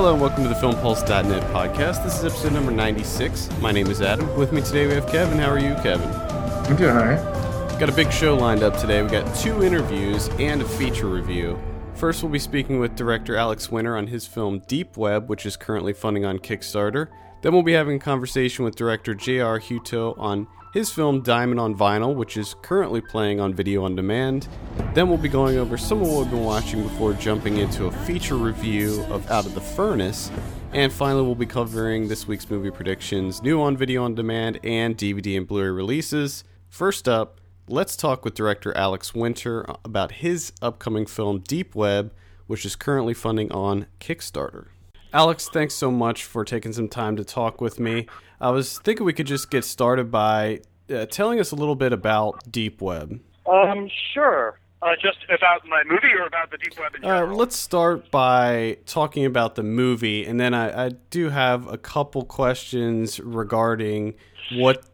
Hello and welcome to the FilmPulse.net podcast. This is episode number 96. My name is Adam. With me today we have Kevin. How are you, Kevin? I'm doing all right. Got a big show lined up today. We got two interviews and a feature review. First, we'll be speaking with director Alex Winter on his film Deep Web, which is currently funding on Kickstarter. Then we'll be having a conversation with director J.R. Hutto on his film Diamond on Vinyl, which is currently playing on video on demand. Then we'll be going over some of what we've been watching before jumping into a feature review of Out of the Furnace. And finally, we'll be covering this week's movie predictions, new on video on demand, and DVD and Blu ray releases. First up, let's talk with director Alex Winter about his upcoming film Deep Web, which is currently funding on Kickstarter. Alex, thanks so much for taking some time to talk with me. I was thinking we could just get started by uh, telling us a little bit about Deep Web. Um, sure. Uh, just about my movie or about the Deep Web in Uh, let's start by talking about the movie, and then I, I do have a couple questions regarding what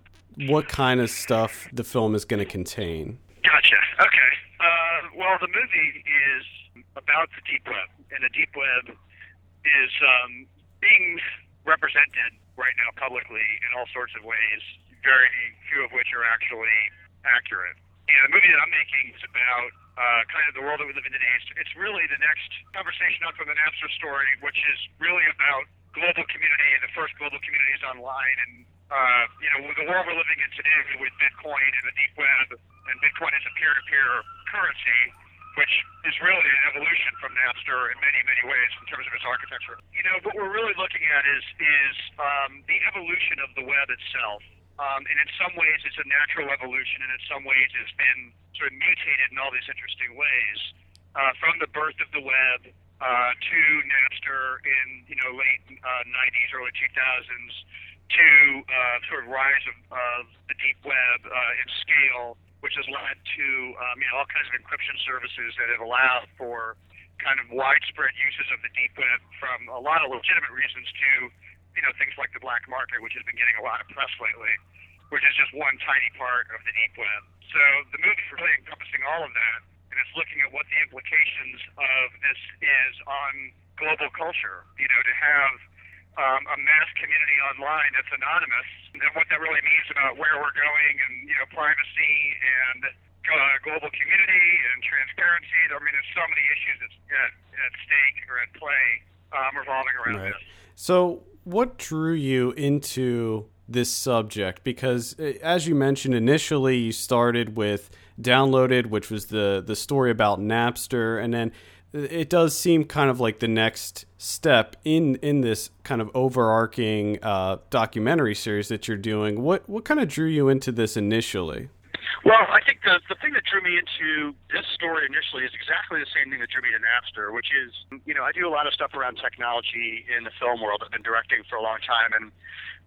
what kind of stuff the film is going to contain. Gotcha. Okay. Uh, well, the movie is about the Deep Web, and the Deep Web is um, being represented right now publicly in all sorts of ways, very few of which are actually accurate. And the movie that I'm making is about uh, kind of the world that we live in today. It's, it's really the next conversation up from the Napster story, which is really about global community, and the first global community is online. And, uh, you know, the world we're living in today with Bitcoin and the deep web, and Bitcoin is a peer-to-peer currency, which is really an evolution from Napster in many, many ways in terms of its architecture. You know, what we're really looking at is is um, the evolution of the web itself. Um, and in some ways, it's a natural evolution, and in some ways, it's been sort of mutated in all these interesting ways. Uh, from the birth of the web uh, to Napster in you know late uh, 90s, early 2000s, to uh, sort of rise of, of the deep web uh, in scale, which has led to um, you know all kinds of encryption services that have allowed for kind of widespread uses of the deep web from a lot of legitimate reasons to you know things like the black market, which has been getting a lot of press lately, which is just one tiny part of the deep web. So the movie's really encompassing all of that, and it's looking at what the implications of this is on global culture. You know, to have um, a mass community online that's anonymous, and what that really means about where we're going, and you know, privacy and uh, global community and transparency. I mean, there's so many issues at, at, at stake or at play um, revolving around Right. this. So, what drew you into this subject? Because, uh, as you mentioned initially, you started with Downloaded, which was the the story about Napster, and then it does seem kind of like the next step in in this kind of overarching uh, documentary series that you're doing. What what kind of drew you into this initially? Well, I think the the thing that drew me into this story initially is exactly the same thing that drew me to Napster, which is, you know, I do a lot of stuff around technology in the film world. I've been directing for a long time, and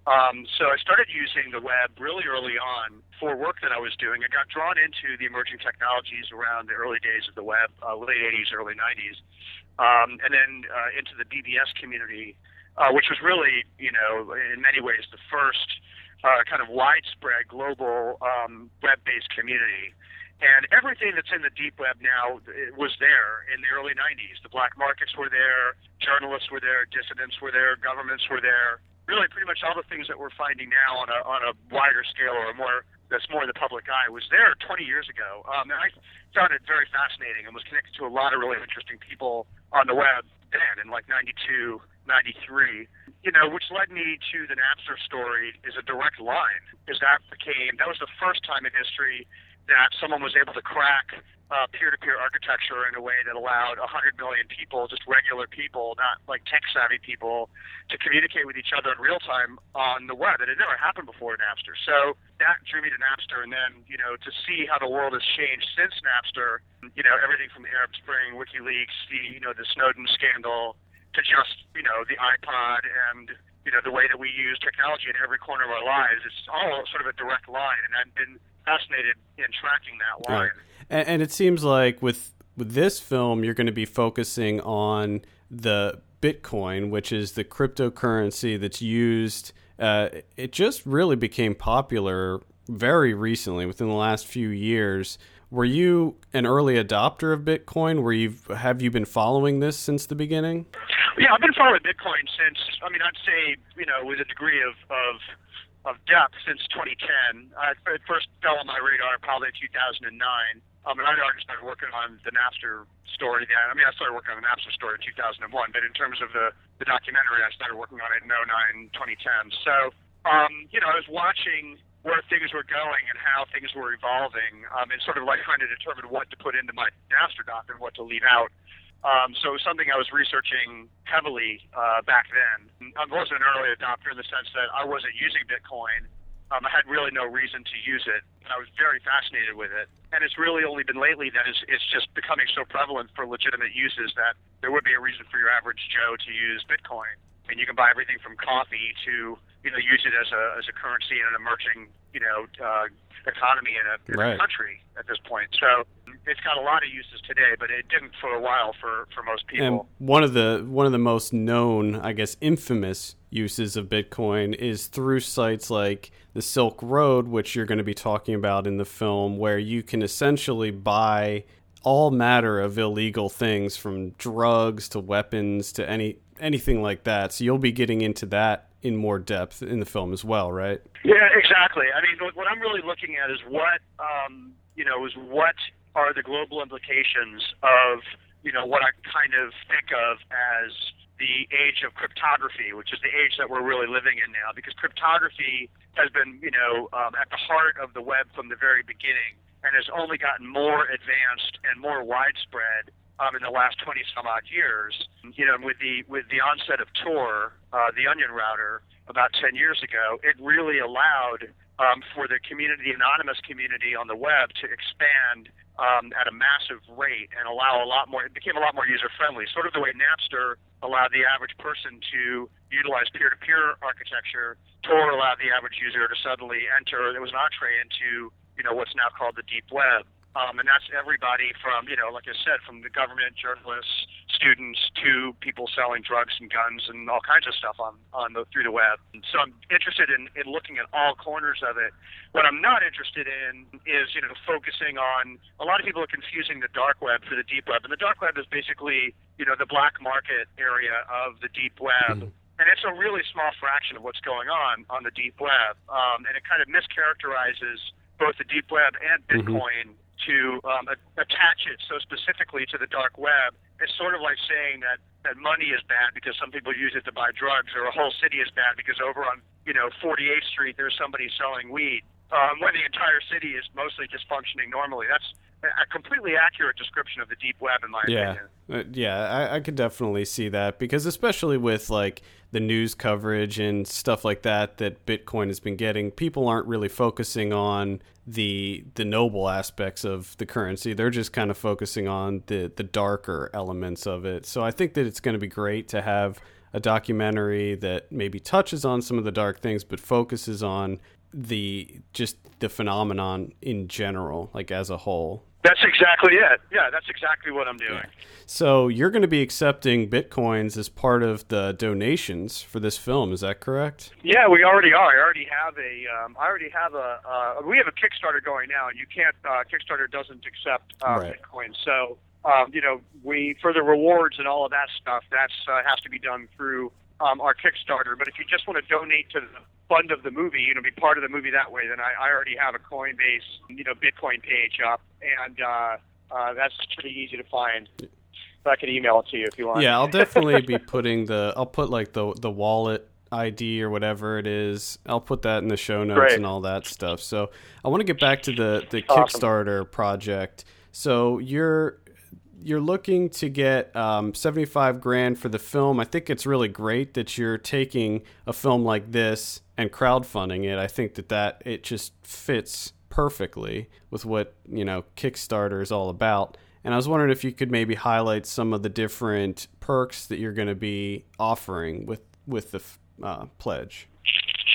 um, so I started using the web really early on for work that I was doing. I got drawn into the emerging technologies around the early days of the web, uh, late 80s, early 90s, um, and then uh, into the BBS community, uh, which was really, you know, in many ways the first uh, kind of widespread global um, web-based community. And everything that's in the deep web now was there in the early 90s. The black markets were there, journalists were there, dissidents were there, governments were there. Really, pretty much all the things that we're finding now on a on a wider scale or more that's more in the public eye was there 20 years ago. Um, and I found it very fascinating and was connected to a lot of really interesting people on the web then in like 92, 93 you know, which led me to the Napster story is a direct line, because that became that was the first time in history that someone was able to crack uh, peer-to-peer architecture in a way that allowed 100 million people, just regular people, not like tech-savvy people, to communicate with each other in real time on the web. It had never happened before in Napster. So that drew me to Napster, and then you know to see how the world has changed since Napster. You know, everything from the Arab Spring, WikiLeaks, the you know the Snowden scandal to just you know the iPod and you know the way that we use technology in every corner of our lives. It's all sort of a direct line, and I've been fascinated in tracking that line. And, and it seems like with with this film, you're going to be focusing on the Bitcoin, which is the cryptocurrency that's used. Uh, it just really became popular very recently, within the last few years. Were you an early adopter of Bitcoin? Were you have you been following this since the beginning? Yeah, I've been following Bitcoin since. I mean, I'd say you know with a degree of of of depth since 2010. I, it first fell on my radar probably in 2009. Um, and I already started working on the Napster story then. I mean, I started working on the Napster story in 2001, but in terms of the, the documentary, I started working on it in 09, 2010. So, um, you know, I was watching where things were going and how things were evolving, um, and sort of like trying to determine what to put into my Napster doc and what to leave out. Um, so it was something I was researching heavily uh, back then. I wasn't an early adopter in the sense that I wasn't using Bitcoin um, I had really no reason to use it. I was very fascinated with it. And it's really only been lately that it's, it's just becoming so prevalent for legitimate uses that there would be a reason for your average Joe to use Bitcoin. And you can buy everything from coffee to, you know, use it as a, as a currency in an emerging, you know, uh, economy in, a, in right. a country at this point. So it's got a lot of uses today, but it didn't for a while for, for most people. And one of the one of the most known, I guess, infamous uses of Bitcoin is through sites like the Silk Road, which you're going to be talking about in the film, where you can essentially buy all matter of illegal things from drugs to weapons to any anything like that. So you'll be getting into that in more depth in the film as well, right? Yeah, exactly. I mean, what I'm really looking at is what um, you know is what are the global implications of you know what I kind of think of as the age of cryptography, which is the age that we're really living in now, because cryptography has been, you know, um, at the heart of the web from the very beginning, and has only gotten more advanced and more widespread um, in the last 20 some odd years. You know, with the with the onset of Tor, uh, the Onion router, about 10 years ago, it really allowed um, for the community, the anonymous community on the web, to expand um, at a massive rate and allow a lot more. It became a lot more user friendly, sort of the way Napster allowed the average person to utilize peer-to-peer architecture. Tor allowed the average user to suddenly enter. There was an entree into you know what's now called the deep web. Um, and that's everybody from, you know, like I said, from the government, journalists, students, to people selling drugs and guns and all kinds of stuff on, on the, through the web. And so I'm interested in, in looking at all corners of it. What I'm not interested in is, you know, focusing on, a lot of people are confusing the dark web for the deep web. And the dark web is basically, you know, the black market area of the deep web. Mm-hmm and it's a really small fraction of what's going on on the deep web, um, and it kind of mischaracterizes both the deep web and mm-hmm. Bitcoin mm-hmm to um, attach it so specifically to the dark web. It's sort of like saying that, that money is bad because some people use it to buy drugs, or a whole city is bad because over on you know 48th Street there's somebody selling weed. Um, when the entire city is mostly just functioning normally. That's a completely accurate description of the deep web, in my yeah. opinion. Uh, yeah, I, I could definitely see that because especially with like the news coverage and stuff like that that Bitcoin has been getting, people aren't really focusing on the the noble aspects of the currency. They're just kind of focusing on the the darker elements of it. So I think that it's going to be great to have a documentary that maybe touches on some of the dark things but focuses on the just the phenomenon in general like as a whole that's exactly it. Yeah, that's exactly what I'm doing. Yeah. So you're going to be accepting bitcoins as part of the donations for this film. Is that correct? Yeah, we already are. I already have a. Um, I already have a. Uh, we have a Kickstarter going now, and you can't. Uh, Kickstarter doesn't accept uh, right. Bitcoin. So um, you know, we for the rewards and all of that stuff. That's uh, has to be done through um, our Kickstarter. But if you just want to donate to the fund of the movie, you know, be part of the movie that way, then I, I already have a Coinbase, you know, Bitcoin page up, and uh, uh, that's pretty easy to find. I can email it to you if you want. Yeah, I'll definitely be putting the. I'll put like the the wallet ID or whatever it is. I'll put that in the show notes Great. and all that stuff. So I want to get back to the the awesome. Kickstarter project. So you're you're looking to get um, 75 grand for the film. I think it's really great that you're taking a film like this and crowdfunding it. I think that that it just fits perfectly with what you know Kickstarter is all about. And I was wondering if you could maybe highlight some of the different perks that you're going to be offering with with the uh, pledge.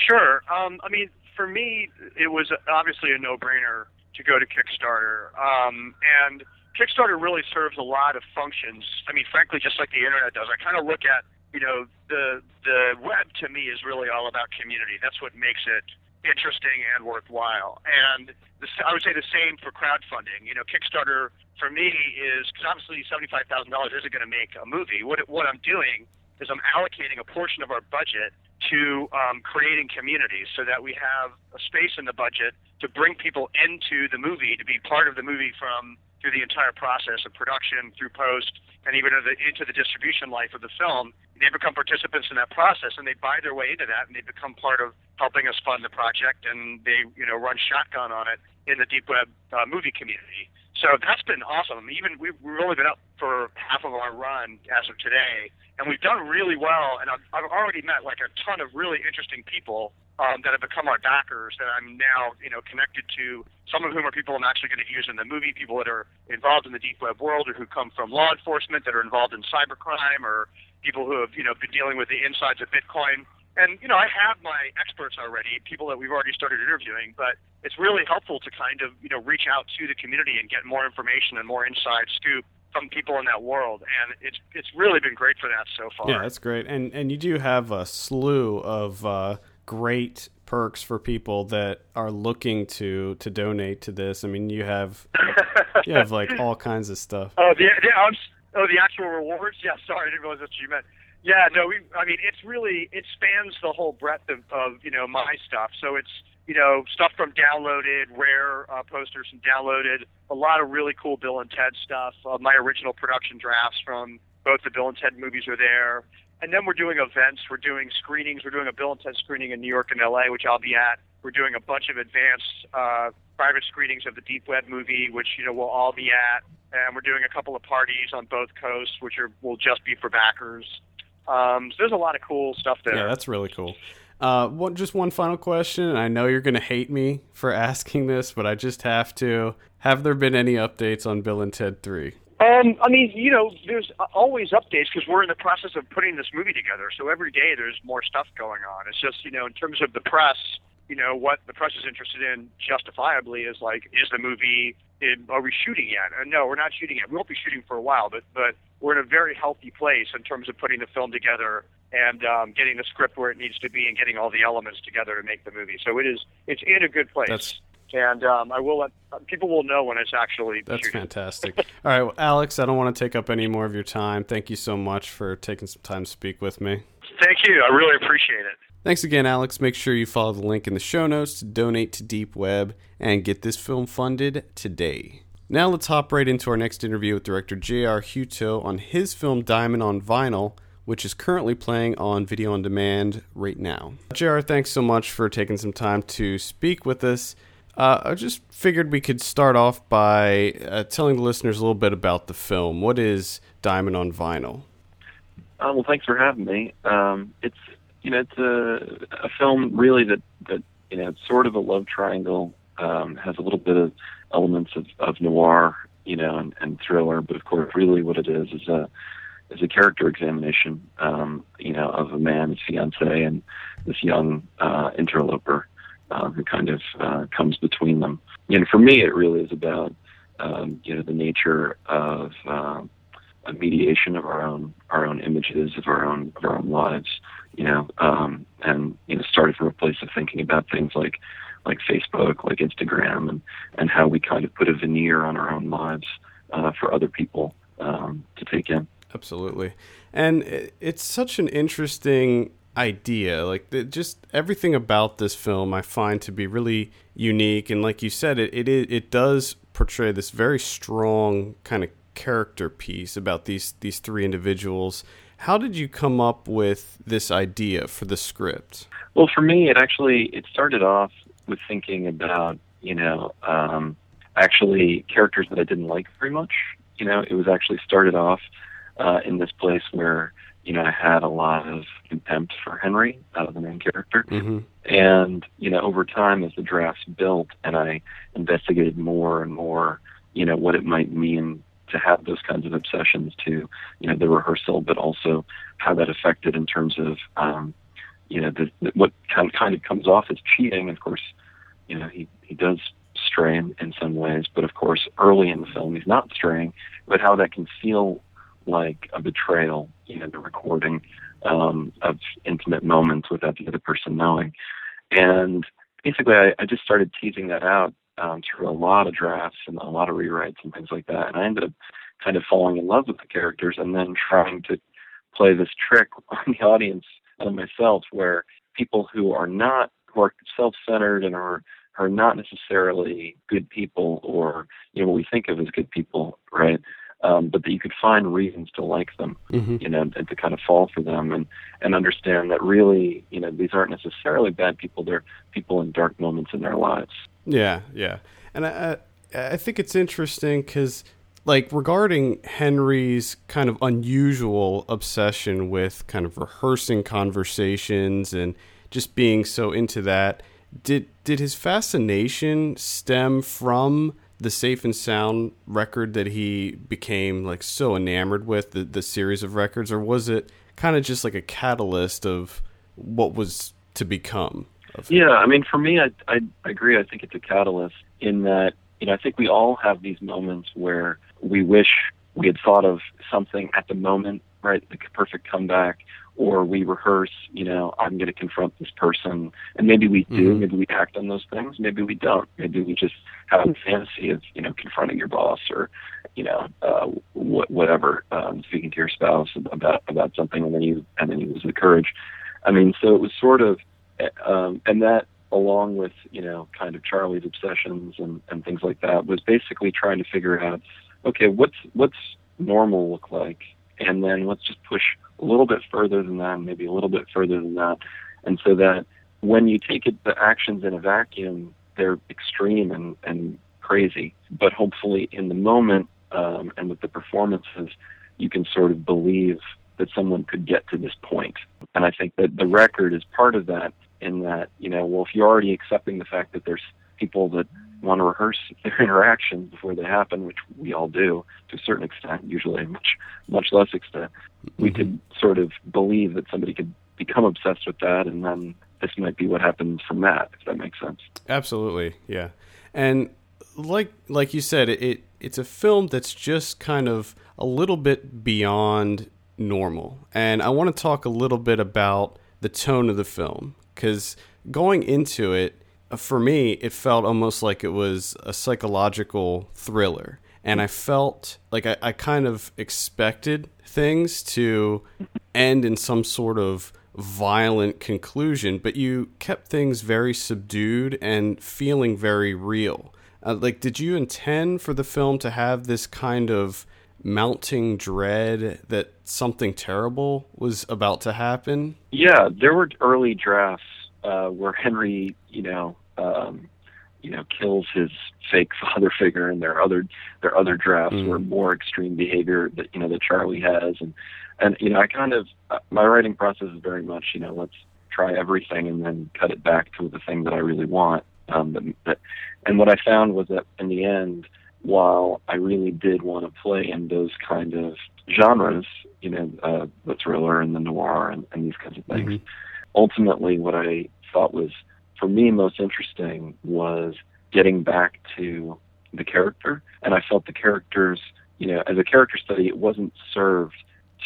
Sure. Um, I mean, for me, it was obviously a no-brainer to go to Kickstarter, um, and Kickstarter really serves a lot of functions. I mean, frankly, just like the internet does. I kind of look at, you know, the the web to me is really all about community. That's what makes it interesting and worthwhile. And the, I would say the same for crowdfunding. You know, Kickstarter for me is because obviously seventy five thousand dollars isn't going to make a movie. What what I'm doing is I'm allocating a portion of our budget to um, creating communities so that we have a space in the budget to bring people into the movie to be part of the movie from through the entire process of production, through post, and even into the, distribution life of the film. They become participants in that process, and they buy their way into that, and they become part of helping us fund the project, and they you know run shotgun on it in the deep web uh, movie community. So that's been awesome. Even we've, we've only been up for half of our run as of today, and we've done really well. And I've, I've already met like a ton of really interesting people um, that have become our backers that I'm now, you know, connected to. Some of whom are people I'm actually going to use in the movie, people that are involved in the deep web world or who come from law enforcement that are involved in cybercrime or people who have, you know, been dealing with the insides of Bitcoin. And, you know, I have my experts already, people that we've already started interviewing, but it's really helpful to kind of, you know, reach out to the community and get more information and more inside scoop from people in that world, and it's it's really been great for that so far. Yeah, that's great, and and you do have a slew of uh, great perks for people that are looking to to donate to this. I mean, you have you have like all kinds of stuff. Oh, the, oh the actual rewards. Yeah, sorry, I didn't realize that's what you meant. Yeah, no, we. I mean, it's really it spans the whole breadth of, of you know my stuff. So it's you know stuff from downloaded rare uh, posters and downloaded a lot of really cool Bill and Ted stuff. Uh, my original production drafts from both the Bill and Ted movies are there and then we're doing events. We're doing screenings. We're doing a Bill and Ted screening in New York and LA, which I'll be at. We're doing a bunch of advanced uh, private screenings of the Deep Web movie, which you know we'll all be at. And we're doing a couple of parties on both coasts, which are will just be for backers. Um, so there's a lot of cool stuff there. Yeah, that's really cool. Uh, one, just one final question. I know you're going to hate me for asking this, but I just have to. Have there been any updates on Bill and Ted 3? Um, I mean, you know, there's always updates because we're in the process of putting this movie together. So every day there's more stuff going on. It's just, you know, in terms of the press, you know, what the press is interested in justifiably is like, is the movie, in, are we shooting yet? And no, we're not shooting yet. We won't be shooting for a while, but, but we're in a very healthy place in terms of putting the film together and um, getting the script where it needs to be and getting all the elements together to make the movie. So it is, it's in a good place. That's and um, I will let people will know when it's actually. That's shooting. fantastic. All right, well, Alex, I don't want to take up any more of your time. Thank you so much for taking some time to speak with me. Thank you. I really appreciate it. Thanks again, Alex. Make sure you follow the link in the show notes to donate to Deep Web and get this film funded today. Now let's hop right into our next interview with director J.R. Hutto on his film Diamond on Vinyl, which is currently playing on video on demand right now. JR, thanks so much for taking some time to speak with us. Uh, I just figured we could start off by uh, telling the listeners a little bit about the film. What is Diamond on Vinyl? Uh, well, thanks for having me. Um, it's you know it's a, a film really that that you know it's sort of a love triangle. Um, has a little bit of elements of, of noir, you know, and, and thriller, but of course, really what it is is a is a character examination, um, you know, of a man, his fiance, and this young uh, interloper uh, who kind of uh, comes between them. And for me, it really is about um, you know the nature of uh, a mediation of our own our own images of our own of our own lives. You know, um, and you know, started from a place of thinking about things like like Facebook, like Instagram, and and how we kind of put a veneer on our own lives uh, for other people um, to take in. Absolutely, and it's such an interesting idea. Like the, just everything about this film, I find to be really unique. And like you said, it it it does portray this very strong kind of character piece about these these three individuals. How did you come up with this idea for the script? Well, for me, it actually it started off with thinking about you know um, actually characters that I didn't like very much. You know, it was actually started off uh, in this place where you know, I had a lot of contempt for Henry, uh, the main character. Mm-hmm. And, you know, over time as the drafts built and I investigated more and more, you know, what it might mean to have those kinds of obsessions to, you know, the rehearsal, but also how that affected in terms of, um, you know, the, the, what kind, of, kind of comes off as cheating. Of course, you know, he, he does stray in, in some ways, but of course, early in the film, he's not straying, but how that can feel like a betrayal, you know, the recording um, of intimate moments without the other person knowing. And basically, I, I just started teasing that out um, through a lot of drafts and a lot of rewrites and things like that. And I ended up kind of falling in love with the characters and then trying to play this trick on the audience and myself, where people who are not who are self-centered and are are not necessarily good people or you know what we think of as good people, right? Um, but that you could find reasons to like them, mm-hmm. you know, and to kind of fall for them and and understand that really, you know, these aren't necessarily bad people; they're people in dark moments in their lives. Yeah, yeah, and I I, I think it's interesting because like regarding Henry's kind of unusual obsession with kind of rehearsing conversations and just being so into that. Did did his fascination stem from the Safe and Sound record that he became like so enamored with the the series of records, or was it kind of just like a catalyst of what was to become? Yeah, I mean, for me, I, I I agree. I think it's a catalyst in that you know I think we all have these moments where we wish we had thought of something at the moment, right? The perfect comeback, or we rehearse. You know, I'm going to confront this person, and maybe we do. Mhm. Maybe we act on those things. Maybe we don't. Maybe we just have a fantasy of you know confronting your boss or you know uh, wh- whatever, um, speaking to your spouse about about something, and then you and then you lose the courage. I mean, so it was sort of um, and that along with you know kind of Charlie's obsessions and, and things like that was basically trying to figure out okay what's what's normal look like and then let's just push a little bit further than that maybe a little bit further than that and so that when you take it the actions in a vacuum they're extreme and, and crazy but hopefully in the moment um, and with the performances you can sort of believe that someone could get to this point. point and I think that the record is part of that in that, you know, well, if you're already accepting the fact that there's people that want to rehearse their interactions before they happen, which we all do to a certain extent, usually much, much less extent, we mm-hmm. could sort of believe that somebody could become obsessed with that and then this might be what happens from that, if that makes sense. Absolutely, yeah. And like like you said, it, it it's a film that's just kind of a little bit beyond normal. And I want to talk a little bit about the tone of the film cuz going into it for me it felt almost like it was a psychological thriller. And I felt like I, I kind of expected things to end in some sort of violent conclusion, but you kept things very subdued and feeling very real. Uh, like, did you intend for the film to have this kind of mounting dread that something terrible was about to happen? Yeah, there were early drafts uh, where Henry, you know, um, you know, kills his fake father figure, and there are other there are other drafts Mm. where more extreme behavior that you know that Charlie has, and and you know, I kind of uh, my writing process is very much, you know, let's try everything and then cut it back to the thing that I really want. Um, that, that, and what I found was that in the end, while I really did want to play in those kind of genres, you know, uh, the thriller and the noir and, and these kinds of things, Mhm. ultimately what I thought was for me most interesting was getting back to the character. And I felt the characters, you know, as a character study, it wasn't served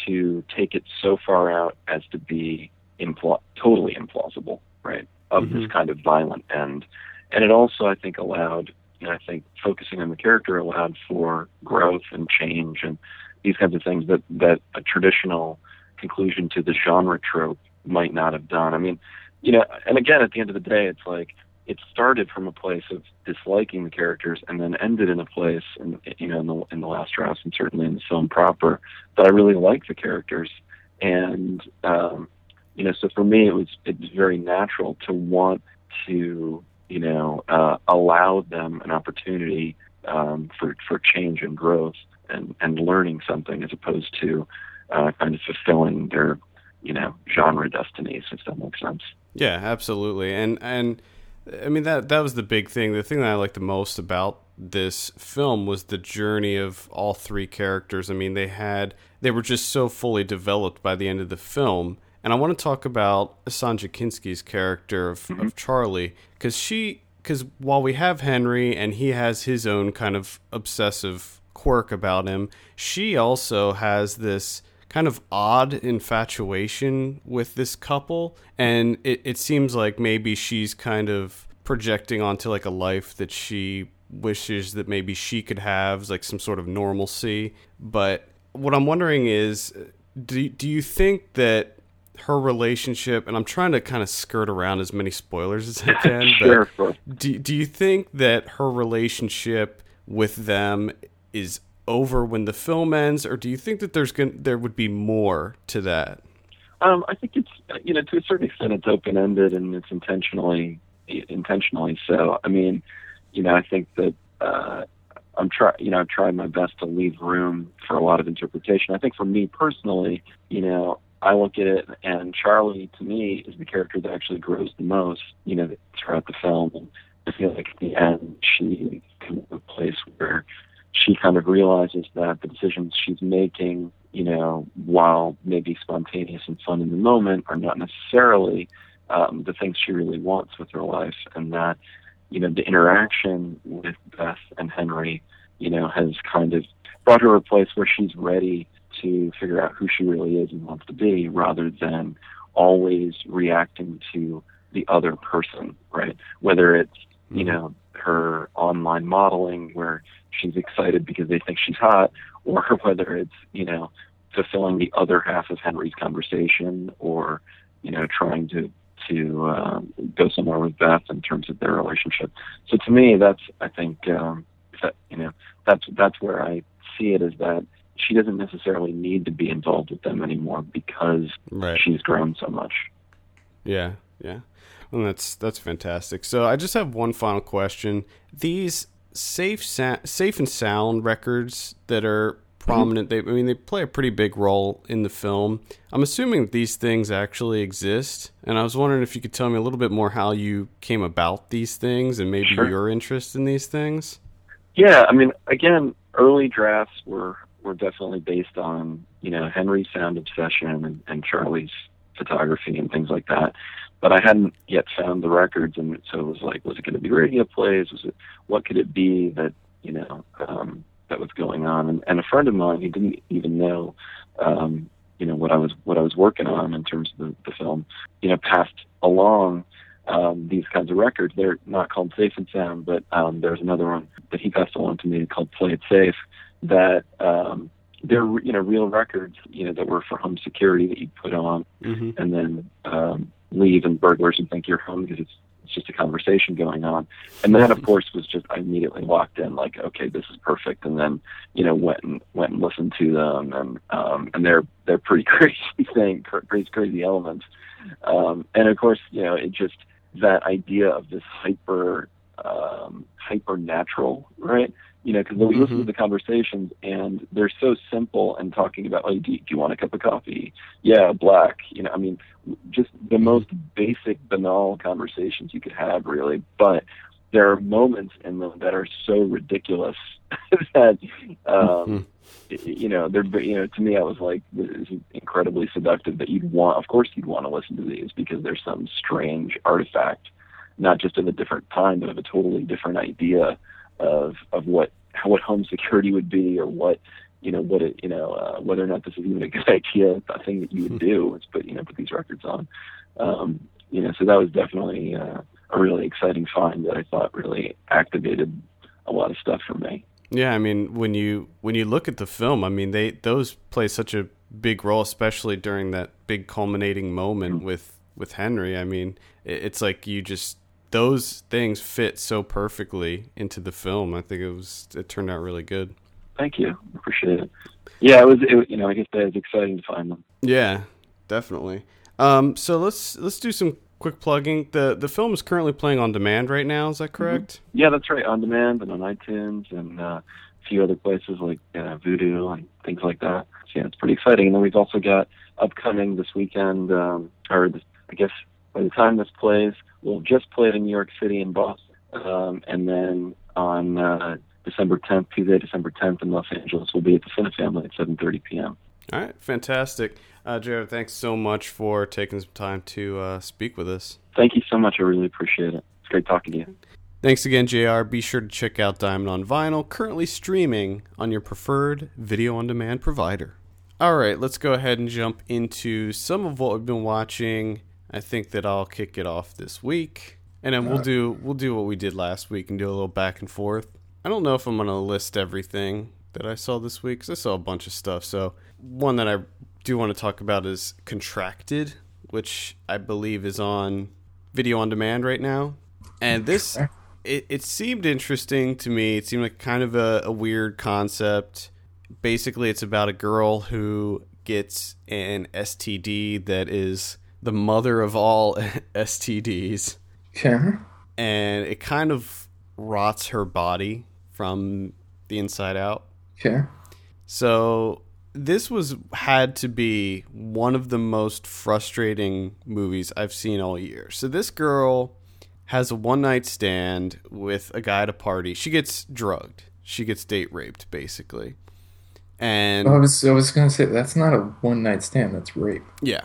to take it so far out as to be impl- totally implausible, right? Of Mhm. this kind of violent end. And it also, I think, allowed, you know, I think focusing on the character allowed for growth and change and these kinds of things that, that a traditional conclusion to the genre trope might not have done. I mean, you know, and again, at the end of the day, it's like it started from a place of disliking the characters and then ended in a place, in, you know, in the in the last drafts and certainly in the film proper, that I really like the characters, and um, you know, so for me, it was it was very natural to want to, you know, uh, allow them an opportunity um, for for change and growth and and learning something as opposed to uh, kind of fulfilling their you know genre destinies if that makes sense Yeah, absolutely. And and I mean that that was the big thing. The thing that I liked the most about this film was the journey of all three characters. I mean, they had they were just so fully developed by the end of the film. And I want to talk about Sandra Kinski's character of, mm-hmm. of Charlie because she because while we have Henry and he has his own kind of obsessive quirk about him, she also has this kind of odd infatuation with this couple and it, it seems like maybe she's kind of projecting onto like a life that she wishes that maybe she could have like some sort of normalcy. But what i'm wondering is do do you think that her relationship and I'm trying to kind of skirt around as many spoilers as I can, sure, but do do you think that her relationship with them is over when the film ends or do you think that there's going there would be more to that? Um, I think it's you know to a certain extent it's open ended and it's intentionally intentionally so. I mean, you know, I think that uh, I'm try you know I've tried my best to leave room for a lot of interpretation. I think for me personally, you know, I look at it and Charlie to me is the character that actually grows the most, you know, throughout the film. And I feel like at the end she comes to a place where she kind of realizes that the decisions she's making, you know, while maybe spontaneous and fun in the moment, are not necessarily um, the things she really wants with her life, and that you know the interaction with Beth and Henry, you know, has kind of brought her to a place where she's ready to figure out who she really is and wants to be, rather than always reacting to the other person, right? Whether it's you mm-hmm. know her online modeling where she's excited because they think she's hot, or whether it's you know fulfilling the other half of Henry's conversation, or you know trying to to um, go somewhere with Beth in terms of their relationship. So to me, that's I think um, that you know that's that's where I see it is that she doesn't necessarily need to be involved with them anymore because right. she's grown so much. Yeah, yeah. Well, that's that's fantastic. So I just have one final question. These safe sa- safe and sound records that are prominent. They, I mean, they play a pretty big role in the film. I'm assuming these things actually exist, and I was wondering if you could tell me a little bit more how you came about these things and maybe sure. your interest in these things. Yeah, I mean, again, early drafts were were definitely based on you know Henry's sound obsession and, and Charlie's photography and things like that. But I hadn't yet found the records, and so it was like, was it going to be radio plays? Was it what could it be that you know um, that was going on. And, and a friend of mine, he didn't even know, um, you know, what I was what I was working on in terms of the, the film, you know, passed along um, these kinds of records. They're not called Safe and Sound, but um, there's another one that he passed along to me called Play It Safe. That um, they're you know real records, you know, that were for home security that you put on, mm-hmm. and then um, leave and burglars and think you're home because it's it's just a conversation going on. And that, of course, was just I immediately walked in like, okay, this is perfect. And then, you know, went and went and listened to them, and um, and they're they're pretty crazy thing, crazy crazy elements. Um, and of course, you know, it just that idea of this hyper um, hyper natural, right? You know, because we mm-hmm. listen to the conversations and they're so simple and talking about, like, do, do you want a cup of coffee? Yeah, black. You know, I mean, just the mm-hmm. most basic, banal conversations you could have, really. But there are moments in them that are so ridiculous that, um, mm-hmm. you know, they're, you know, to me, I was like, this is incredibly seductive that you'd want, of course, you'd want to listen to these because there's some strange artifact, not just of a different time, but of a totally different idea of of what how, what home security would be or what you know what it you know uh, whether or not this is even a good idea a thing that you would do is put you know put these records on um, you know so that was definitely uh, a really exciting find that I thought really activated a lot of stuff for me. Yeah, I mean when you when you look at the film, I mean they those play such a big role, especially during that big culminating moment mm-hmm. with with Henry. I mean, it's like you just those things fit so perfectly into the film. I think it was it turned out really good. Thank you, appreciate it. Yeah, it was. It, you know, I guess that was exciting to find them. Yeah, definitely. Um, so let's let's do some quick plugging. the The film is currently playing on demand right now. Is that mm-hmm. correct? Mm-hmm. Yeah, that's right. On demand and on iTunes and uh, a few other places like uh, Vudu and things like that. So yeah, it's pretty exciting. And then we've also got upcoming this weekend, um, or this, I guess by the time this plays, we'll just play it in New York City and Boston, um, and then on uh, December 10th, Tuesday, December 10th in Los Angeles, we'll be at the Cinefamily at 7:30 p.m. All right, fantastic, uh, Jared. Thanks so much for taking some time to uh, speak with us. Thank you so much. I really appreciate it. It's great talking to you. Thanks again, JR. Be sure to check out Diamond on Vinyl, currently streaming on your preferred video on demand provider. All right, let's go ahead and jump into some of what we've been watching I think that I'll kick it off this week, and then we'll do we'll do what we did last week and do a little back and forth. I don't know if I'm gonna list everything that I saw this week because I saw a bunch of stuff. So one that I do want to talk about is Contracted, which I believe is on video on demand right now. And this, it, it seemed interesting to me. It seemed like kind of a, a weird concept. Basically, it's about a girl who gets an STD that is the mother of all STDs. Okay. And it kind of rots her body from the inside out. Okay. So this was had to be one of the most frustrating movies I've seen all year. So this girl has a one night stand with a guy at a party. She gets drugged. She gets date raped, basically. And I was I was gonna say that's not a one night stand. That's rape. yeah.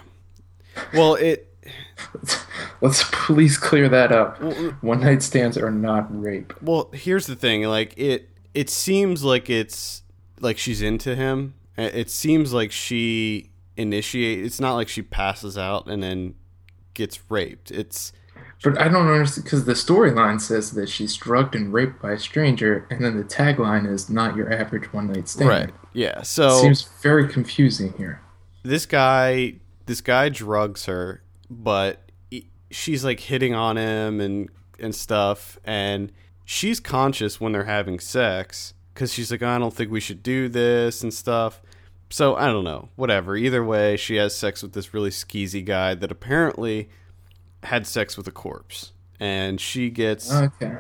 Well, it Let's please clear that up. well, uh, One night stands are not rape. well, here's the thing. Like it it seems like it's like she's into him. It seems like she initiate. It's not like she passes out and then gets raped. It's But I don't understand because the storyline says that she's drugged and raped by a stranger, and then the tagline is "not your average one night stand." right. Yeah. So it Seems very confusing here. this guy this guy drugs her but he- she's like hitting on him and and stuff and she's conscious when they're having sex because she's like i don't think we should do this and stuff. So i don't know. Whatever. Either way she has sex with this really skeezy guy that apparently had sex with a corpse and she gets Okay.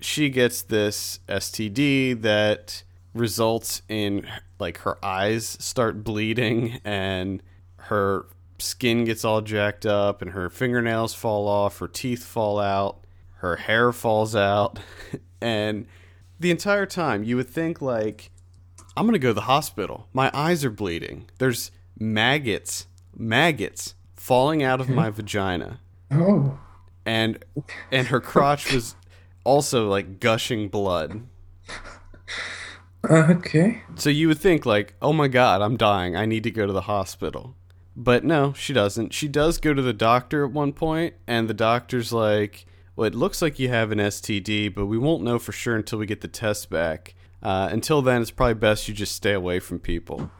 she gets this STD that results in like her eyes start bleeding and her skin gets all jacked up and her fingernails fall off, her teeth fall out, her hair falls out and the entire time you would think like I'm going to go to the hospital. My eyes are bleeding. There's maggots, maggots falling out of my vagina Oh. and and her crotch was also like gushing blood. Okay. So you would think like, "Oh my god, I'm dying. I need to go to the hospital." But no, she doesn't. She does go to the doctor at one point and the doctor's like, "Well, it looks like you have an STD, but we won't know for sure until we get the test back. Uh, until then, it's probably best you just stay away from people."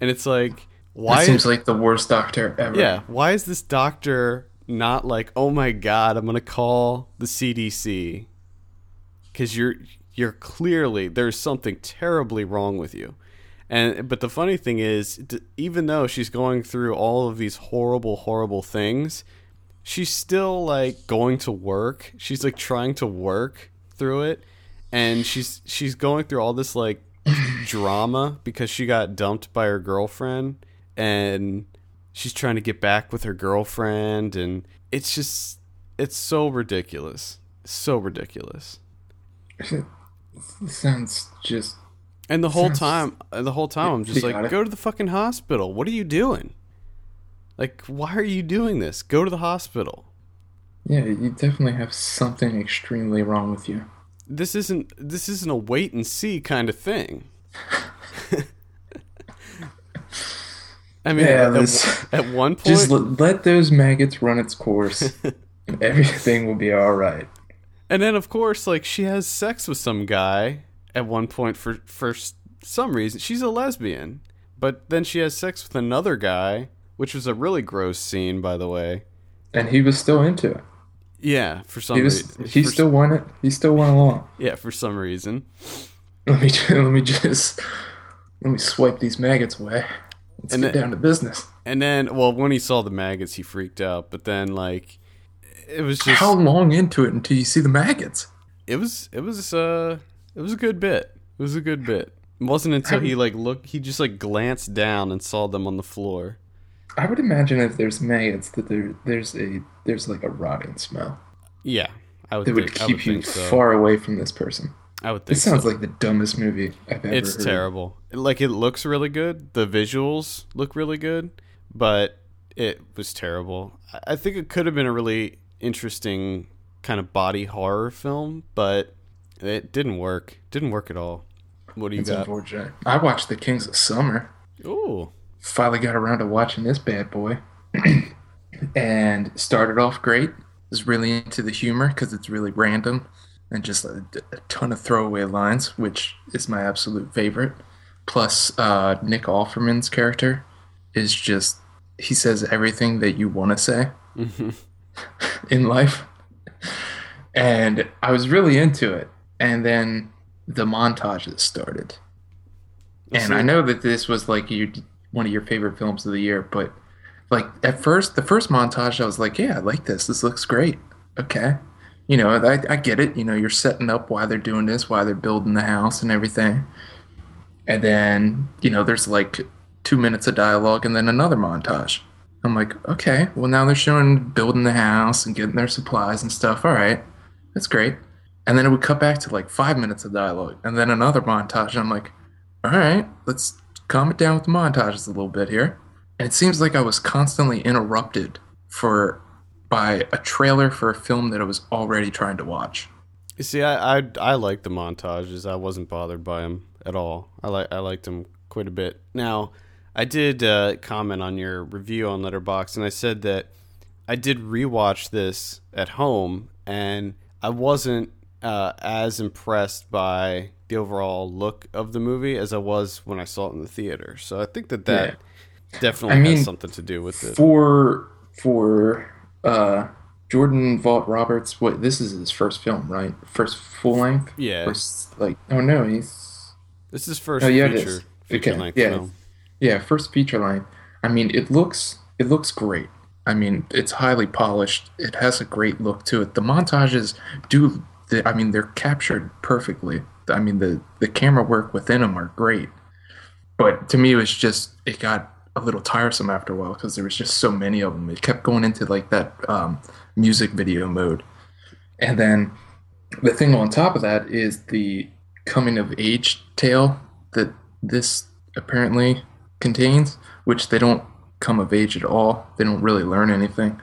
And it's like, why That seems like the worst doctor ever. Yeah, why is this doctor not like, "Oh my god, I'm going to call the CDC." Cuz you're you're clearly there's something terribly wrong with you. And but the funny thing is even though she's going through all of these horrible horrible things, she's still like going to work. She's like trying to work through it and she's she's going through all this like drama because she got dumped by her girlfriend and she's trying to get back with her girlfriend and it's just it's so ridiculous so ridiculous Sounds just. And the whole time uh, the whole time i'm just like go to the fucking hospital. What are you doing? Like why are you doing this? Go to the hospital. Yeah, you definitely have something extremely wrong with you. this isn't this isn't a wait and see kind of thing. I mean Yeah, at, at one point Just let, let those maggots run its course, and everything will be all right. And then, of course, like she has sex with some guy at one point for for some reason. She's a lesbian, but then she has sex with another guy, which was a really gross scene, by the way. And he was still into it. Yeah, for some He was. reason. He still won it. He still went along. yeah, for some reason. Let me. ju- Let me just. Let me swipe these maggots away. Let's And get then- down to business. And then, well, when he saw the maggots, he freaked out. But then, like, it was just How long into it until you see the maggots? it was it was uh it was a good bit. It was a good bit. It wasn't until he like looked, he just like glanced down and saw them on the floor. I would imagine if there's maggots that there there's a there's like a rotting smell Yeah, I would. that would think, I keep would you so. far away from this person. I would think This sounds so. like the dumbest movie I've ever It's heard. terrible. Like it looks really good. The visuals look really good, but it was terrible. I think it could have been a really interesting kind of body horror film, but it didn't work. Didn't work at all. What do you It's got? unfortunate. I watched The Kings of Summer. Ooh, Finally got around to watching this bad boy, and started off great. Was really into the humor because it's really random and just a, a ton of throwaway lines, which is my absolute favorite. Plus, uh, Nick Offerman's character is just he says everything that you want to say in life. And I was really into it. And then the montages started. And I know that this was like you one of your favorite films of the year, but like at first, the first montage, I was like, yeah, I like this. This looks great. Okay. You know, I, I get it. You know, you're setting up why they're doing this, why they're building the house and everything. And then, you know, there's like two minutes of dialogue and then another montage. I'm like, okay, well, now they're showing building the house and getting their supplies and stuff. All right, that's great. And then it would cut back to like five minutes of dialogue and then another montage. I'm like, all right, let's calm it down with the montages a little bit here. And it seems like I was constantly interrupted for by a trailer for a film that I was already trying to watch. You see, I, I I like the montages. I wasn't bothered by them at all. I like I liked them quite a bit. Now, I did uh, comment on your review on Letterboxd, and I said that I did rewatch this at home, and I wasn't uh, as impressed by the overall look of the movie as I was when I saw it in the theater. So I think that that definitely I mean, has something to do with it. For for uh, Jordan Vogt-Roberts, what this is his first film, right? First full length. Yeah. First, like oh no, he's This is first Oh, yeah, it feature is. feature Okay, length yeah. film. Yeah, first feature length. I mean, it looks it looks great. I mean, it's highly polished. It has a great look to it. The montages do. I mean, they're captured perfectly. I mean, the the camera work within them are great. But to me, it was just it got a little tiresome after a while because there was just so many of them. It kept going into like that um, music video mode, and then the thing on top of that is the coming of age tale that this apparently contains, which they don't come of age at all. They don't really learn anything.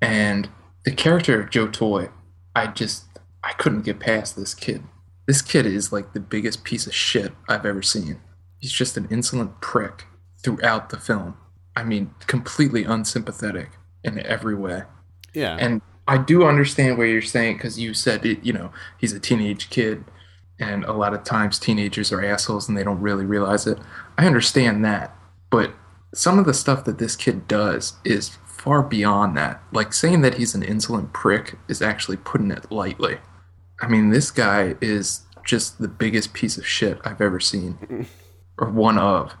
And the character of Joe Toy, I just I couldn't get past this kid. This kid is like the biggest piece of shit I've ever seen. He's just an insolent prick throughout the film. I mean, completely unsympathetic in every way. Yeah. And I do understand what you're saying because you said it, you know, he's a teenage kid, and a lot of times teenagers are assholes and they don't really realize it. I understand that, but some of the stuff that this kid does is far beyond that. Like saying that he's an insolent prick is actually putting it lightly. I mean, this guy is just the biggest piece of shit I've ever seen, or one of.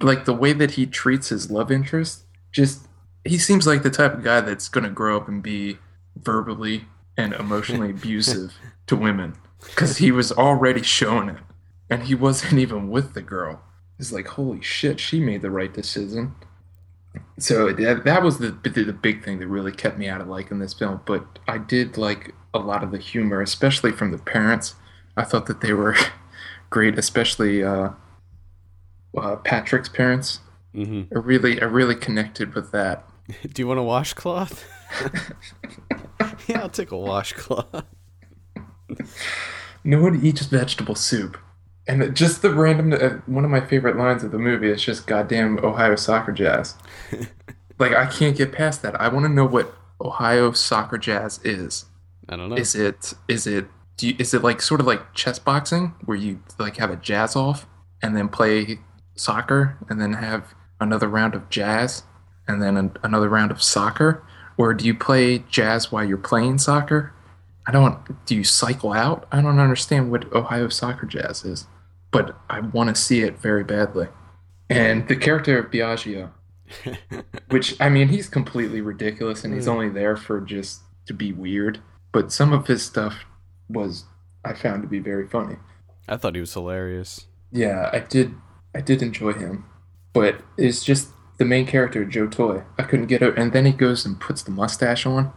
Like the way that he treats his love interest, just he seems like the type of guy that's going to grow up and be verbally and emotionally abusive to women because he was already showing it and he wasn't even with the girl it's like holy shit she made the right decision so that, that was the, the the big thing that really kept me out of liking this film but i did like a lot of the humor especially from the parents i thought that they were great especially uh, uh, patrick's parents hmm i really i really connected with that Do you want a washcloth? yeah, I'll take a washcloth. No one eats vegetable soup. And just the random, uh, one of my favorite lines of the movie is just goddamn Ohio soccer jazz. like, I can't get past that. I want to know what Ohio soccer jazz is. I don't know. Is it, is it, do you, is it like sort of like chess boxing where you like have a jazz off and then play soccer and then have another round of jazz and then an, another round of soccer? Or do you play jazz while you're playing soccer? I don't. Do you cycle out? I don't understand what Ohio soccer jazz is, but I want to see it very badly. And the character of Biagio, which I mean, he's completely ridiculous, and he's mm. only there for just to be weird. But some of his stuff was I found to be very funny. I thought he was hilarious. Yeah, I did. I did enjoy him, but it's just the main character, Joe Toy. I couldn't get it, and then he goes and puts the mustache on,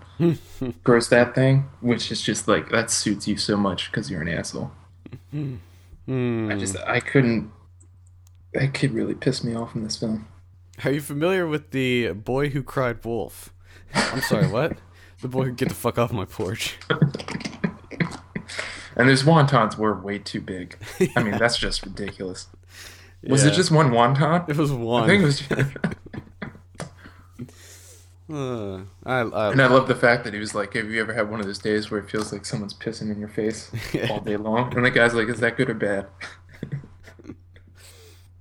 grows that thing, which is just like that suits you so much because you're an asshole. Hmm. I just I couldn't. That kid really pissed me off in this film. Are you familiar with the boy who cried wolf? I'm sorry, what? The boy who get the fuck off my porch. And his wontons were way too big. I mean, that's just ridiculous. Was it just one wonton? It was one. I think it was. Uh, I, I, And I love the fact that he was like, "Have you ever had one of those days where it feels like someone's pissing in your face all day long?" And the guy's like, "Is that good or bad?"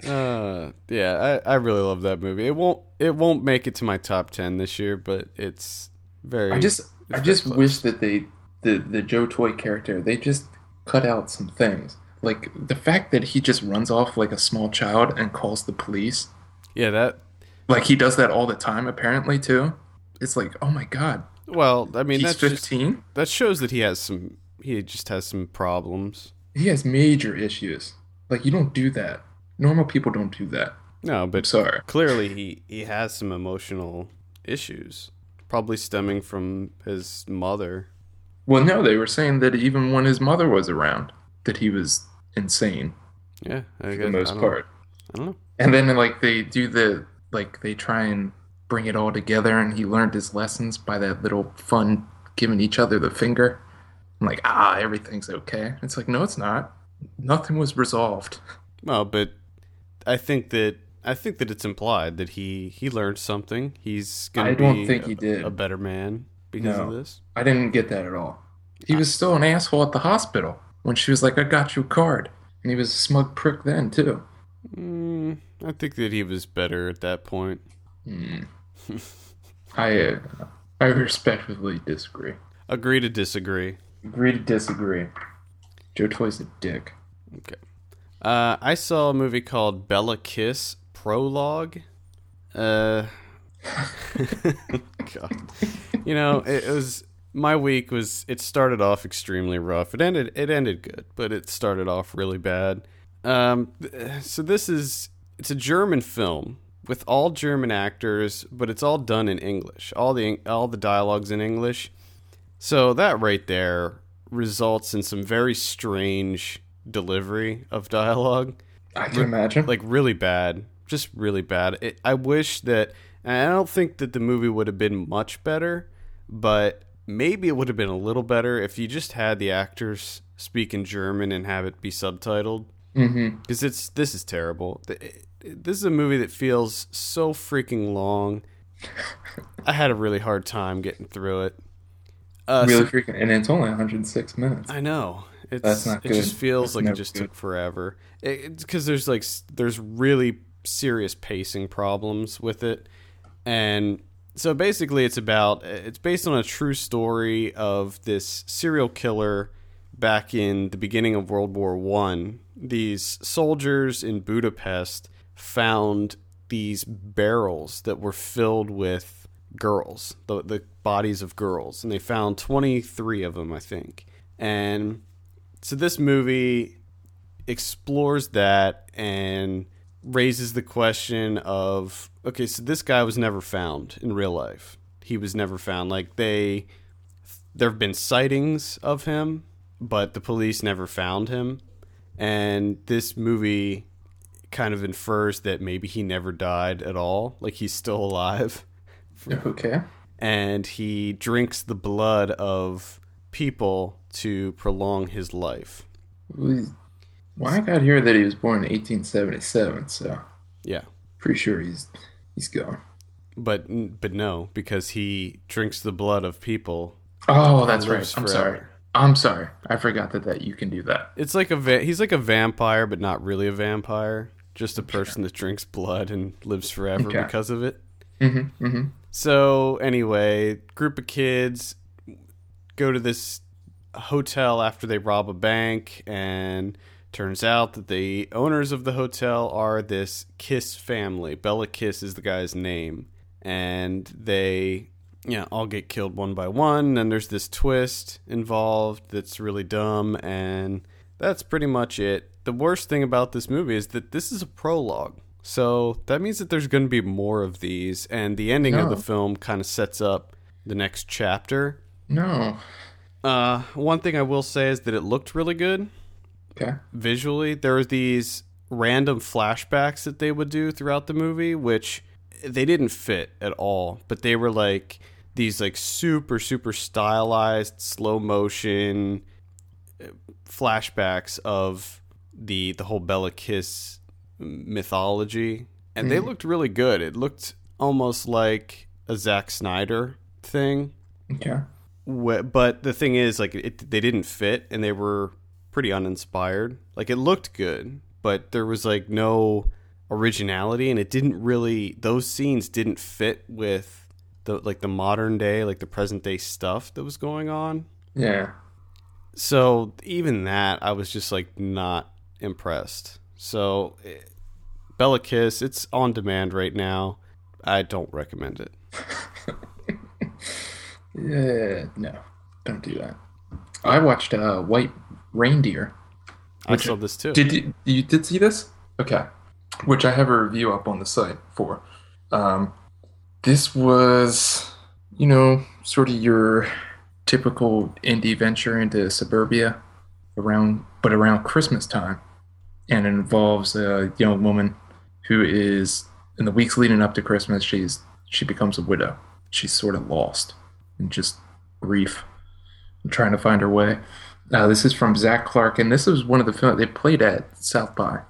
Uh, yeah, I, I really love that movie. It won't it won't make it to my top ten this year, but it's very. I just I just close. wish that they the the Joe Toy character they just cut out some things. Like the fact that he just runs off like a small child and calls the police. yeah that. Like he does that all the time apparently too. It's like, "Oh my god. Well, I mean He's 15? that shows that he has some he just has some problems. He has major issues. Like you don't do that. Normal people don't do that. No, I'm but sorry. clearly he he has some emotional issues, probably stemming from his mother. Well, no, they were saying that even when his mother was around, that he was insane Yeah, I for the most I part. I don't know. And then like they do the like they try and bring it all together, and he learned his lessons by that little fun giving each other the finger. I'm like, ah, everything's okay. It's like, no, it's not. Nothing was resolved. Well, but I think that I think that it's implied that he he learned something. He's gonna I don't be think a, he did. a better man because of this. I didn't get that at all. He was still an asshole at the hospital when she was like, I got you a card. And he was a smug prick then, too. Mm, I think that he was better at that point. I, uh, I respectfully disagree. Agree to disagree. Agree to disagree. Joe Toy's a dick. Okay. Uh, I saw a movie called Béla Kiss Prologue. Uh, God. You know, it, it was my week was it started off extremely rough. It ended it ended good, but it started off really bad. Um, so this is it's a German film with all German actors, but it's all done in English. All the all the dialogues in English. So that right there results in some very strange delivery of dialogue I can imagine. like really bad, just really bad. It, I wish that, and I don't think that the movie would have been much better, but maybe it would have been a little better if you just had the actors speak in German and have it be subtitled. Mm-hmm. Because it's this is terrible. This is a movie that feels so freaking long. I had a really hard time getting through it. Uh, so- Really freaking, and it's only 106 minutes. I know. It's, That's not It good. just feels That's like it just good. took forever. It's because there's like there's really serious pacing problems with it, and so basically it's about it's based on a true story of this serial killer back in the beginning of World War One. These soldiers in Budapest found these barrels that were filled with girls, the the bodies of girls, and they found 23 of them, I think. And so this movie explores that and raises the question of okay, so this guy was never found in real life. He was never found. Like they there have been sightings of him, but the police never found him. And this movie kind of infers that maybe he never died at all, like he's still alive Okay. and he drinks the blood of people to prolong his life. Well, I got here that he was born in 1877, so Yeah. pretty sure he's he's gone. But but no, because he drinks the blood of people. Oh, that's right. I'm forever. sorry. I'm sorry. I forgot that, that you can do that. It's like a va- he's like a vampire, but not really a vampire. Just a person that drinks blood and lives forever Okay. because of it. Mm-hmm. Mm-hmm. So anyway, group of kids go to this hotel after they rob a bank, and turns out that the owners of the hotel are this Kiss family. Béla Kiss is the guy's name, and they know all get killed one by one. And there's this twist involved that's really dumb, and that's pretty much it. The worst thing about this movie is that this is a prologue. So that means that there's going to be more of these, and the ending of the film kind of sets up the next chapter. No. Uh, one thing I will say is that it looked really good Okay. visually. There were these random flashbacks that they would do throughout the movie, which they didn't fit at all, but they were like these like super super stylized slow motion uh, flashbacks of the the whole Béla Kiss mythology, and they looked really good. It looked almost like a Zack Snyder thing. Okay. But the thing is like it, they didn't fit and they were pretty uninspired like it looked good but there was like no originality and it didn't really those scenes didn't fit with the like the modern day like the present day stuff that was going on Yeah. so even that i was just like not impressed so eh, béla kiss it's on demand right now i don't recommend it Yeah. No. Don't do that. I watched uh, White Reindeer. i saw this too Did you, you did see this? Okay. Which I have a review up on the site for. Um, this was, you know, sort of your typical indie venture into suburbia around, but around Christmas time, and it involves a young woman who is in the weeks leading up to Christmas. She's she becomes a widow. She's sort of lost and just grief, and trying to find her way. Uh, this is from Zach Clark, and this is one of the films they played at South by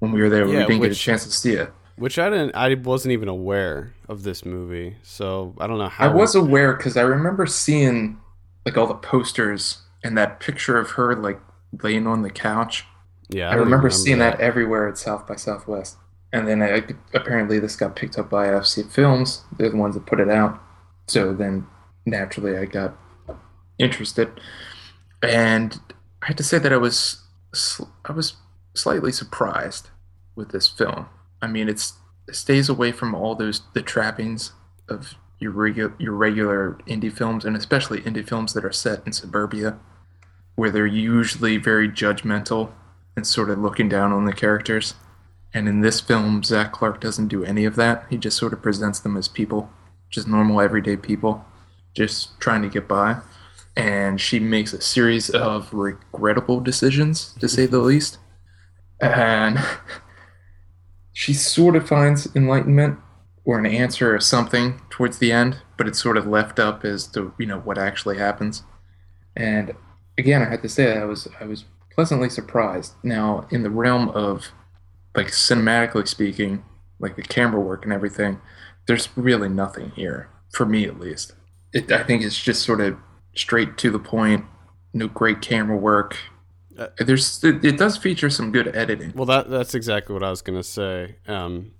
when we were there. Yeah, we didn't get a chance to see it. Which i didn't i wasn't even aware of this movie so i don't know how I was aware because I remember seeing like all the posters and that picture of her like laying on the couch. yeah I, don't remember seeing that. everywhere at South by Southwest. And then I, apparently this got picked up by FC Films. They're the ones that put it out. So then naturally I got interested. And I had to say that I was I was slightly surprised with this film. I mean, it's it stays away from all those the trappings of your regular your regular indie films, and especially indie films that are set in suburbia, where they're usually very judgmental and sort of looking down on the characters. And in this film, Zach Clark doesn't do any of that. He just sort of presents them as people, just normal everyday people, just trying to get by. And she makes a series of regrettable decisions, to say the least. And she sort of finds enlightenment or an answer or something towards the end, but it's sort of left up as to you know what actually happens. And again, I had to say I was I was pleasantly surprised. Now, in the realm of like cinematically speaking, like the camera work and everything, there's really nothing here for me at least. It, I think it's just sort of straight to the point. No great camera work. Uh, There's it, it does feature some good editing. well that that's exactly what i was gonna say um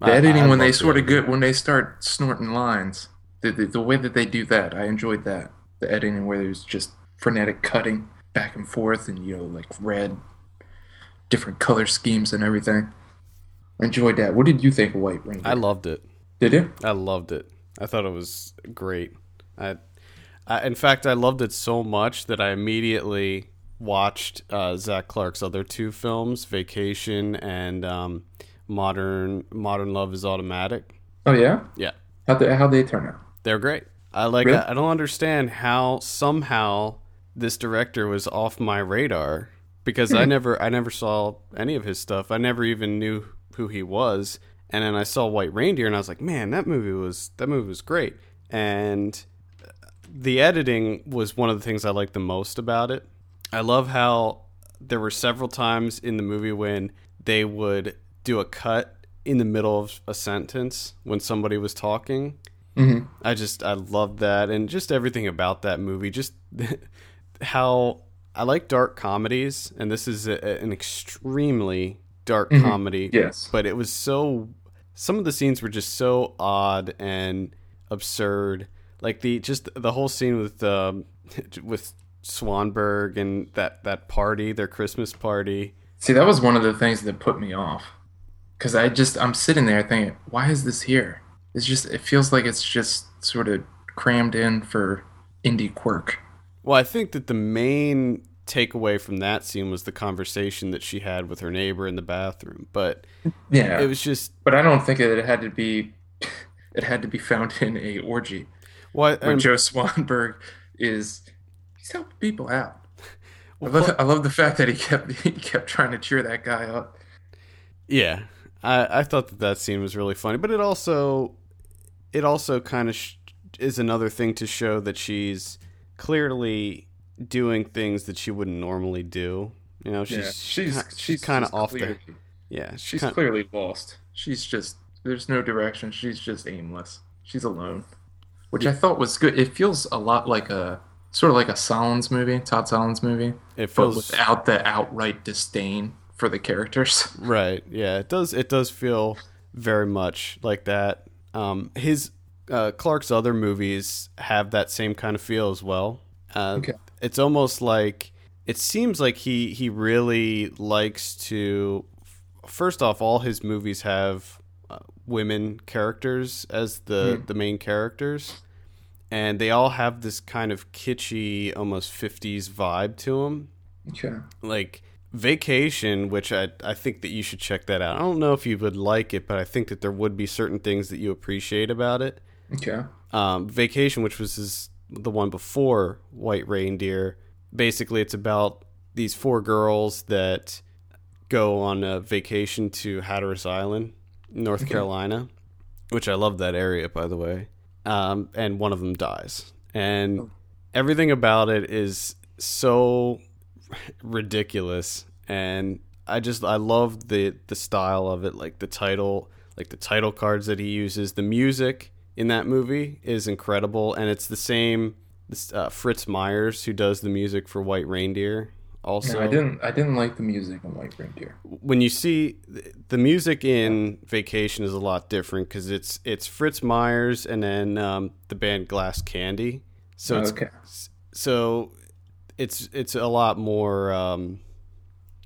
The I- editing I when they sort of get when they start snorting lines, the, the the way that they do that, I enjoyed that. The editing where there's just frenetic cutting back and forth, and you know like red, different color schemes and everything. I enjoyed that. What did you think of White Reindeer? i loved it did you? I loved it. I thought it was great. I, I in fact, I loved it so much that I immediately watched uh, Zach Clark's other two films, Vacation and um, Modern Modern Love is Automatic. Oh yeah. Yeah, How they how they turn out? they're great. I like. Really? I, I don't understand how somehow this director was off my radar because I never I never saw any of his stuff. I never even knew who he was. And then I saw White Reindeer and I was like, "Man, that movie was that movie was great." And the editing was one of the things I liked the most about it. I love how there were several times in the movie when they would do a cut in the middle of a sentence when somebody was talking. Mm-hmm. I just I love that and just everything about that movie. Just how I like dark comedies, and this is a, an extremely dark Mhm. comedy. Yes. but it was so. Some of the scenes were just so odd and absurd. Like the just the whole scene with um, with Swanberg and that that party, their Christmas party. See, that was one of the things that put me off. Cause I just I'm sitting there thinking, why is this here? It's just it feels like it's just sort of crammed in for indie quirk. Well, I think that the main takeaway from that scene was the conversation that she had with her neighbor in the bathroom. But Yeah. it was just But I don't think that it had to be it had to be found in a orgy what where um, Joe Swanberg is he's helping people out. I love, I love the fact that he kept he kept trying to cheer that guy up. yeah. I I thought that that scene was really funny, but it also it also kind of sh- is another thing to show that she's clearly doing things that she wouldn't normally do. You know, she's she's ki- she's kind of off the yeah. She's kind- clearly lost. She's just there's no direction. She's just aimless. She's alone, which I thought was good. It feels a lot like a sort of like a Solondz movie, Todd Solondz movie, it but feels without the outright disdain for the characters. Right. Yeah. It does. It does feel very much like that. Um, his uh, Clark's other movies have that same kind of feel as well. Uh, Okay. It's almost like it seems like he he really likes to. First off, all his movies have uh, women characters as the the main characters, and they all have this kind of kitschy, almost '50s vibe to them Okay. like vacation which I, I think that you should check that out. I don't know if you would like it but i think that there would be certain things that you appreciate about it. Okay. um, vacation which was his, the one before white reindeer basically it's about these four girls that go on a vacation to hatteras island north carolina which i love that area by the way um, and one of them dies. And everything about it is so ridiculous. And i just i love the the style of it. Like the title like the title cards that he uses. The music in that movie is incredible. And it's the same uh, fritz myers who does the music for white reindeer also No, I didn't. I didn't like the music on White Reindeer. when you see the music in Vacation is a lot different because it's it's Fritz Myers and then um, the band Glass Candy. So it's Okay. so it's it's a lot more um,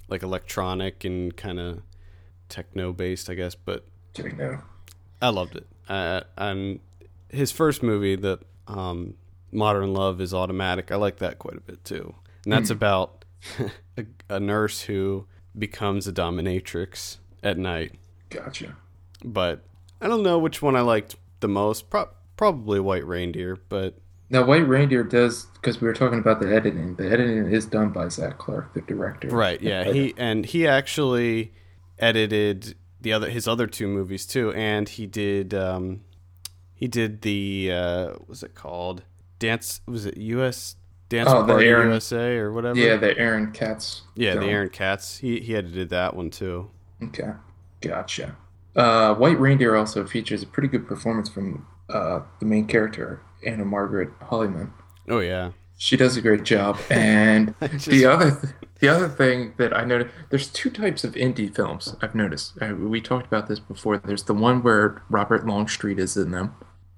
like electronic and kind of techno based, I guess. But know? I loved it. Uh, and his first movie, the um, Modern Love is Automatic. I like that quite a bit too. And that's about a, a nurse who becomes a dominatrix at night. Gotcha. But I don't know which one I liked the most. Pro- probably White Reindeer, but Now, White Reindeer does because we were talking about the editing. The editing is done by Zach Clark, the director. right, yeah. He and he actually edited the other his other two movies too, and he did um, he did the uh, what was it called Dance? Was it U.S. Dance Oh, the Party Aaron- USA or whatever? Yeah, the Aaron Katz. yeah, the. Aaron Katz. He he edited that one too. Okay, gotcha. Uh, White Reindeer also features a pretty good performance from uh, the main character, Anna Margaret Hollyman. Oh yeah, She does a great job. And just- the other th- the other thing that I noticed, there's two types of indie films I've noticed. Uh, we talked about this before. There's the one where Robert Longstreet is in them.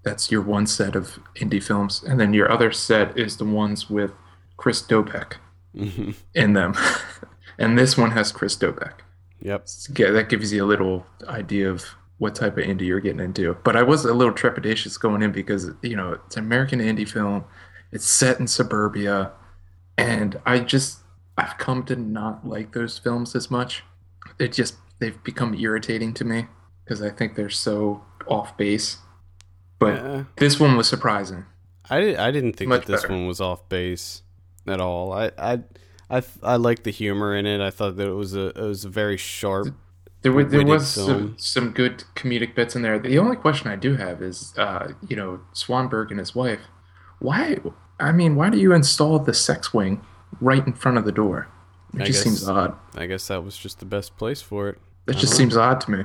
That's your one set of indie films, and then your other set is the ones with Chris Doubek Mhm. in them. and this one has Chris Doubek. yep. Yeah, that gives you a little idea of what type of indie you're getting into. But I was a little trepidatious going in because you know it's an American indie film. It's set in suburbia, and I just I've come to not like those films as much. It just they've become irritating to me because I think they're so off base. But this one was surprising. I, di- I didn't think Much that this better. one was off base at all. I I I, I liked the humor in it. I thought that it was a it was a very sharp. There, was there was some, some good comedic bits in there. The only question I do have is, uh, you know, Swanberg and his wife. Why? I mean, why do you install the sex wing right in front of the door? It I just guess- seems odd. I guess that was just the best place for it. That just Uh-huh. seems odd to me.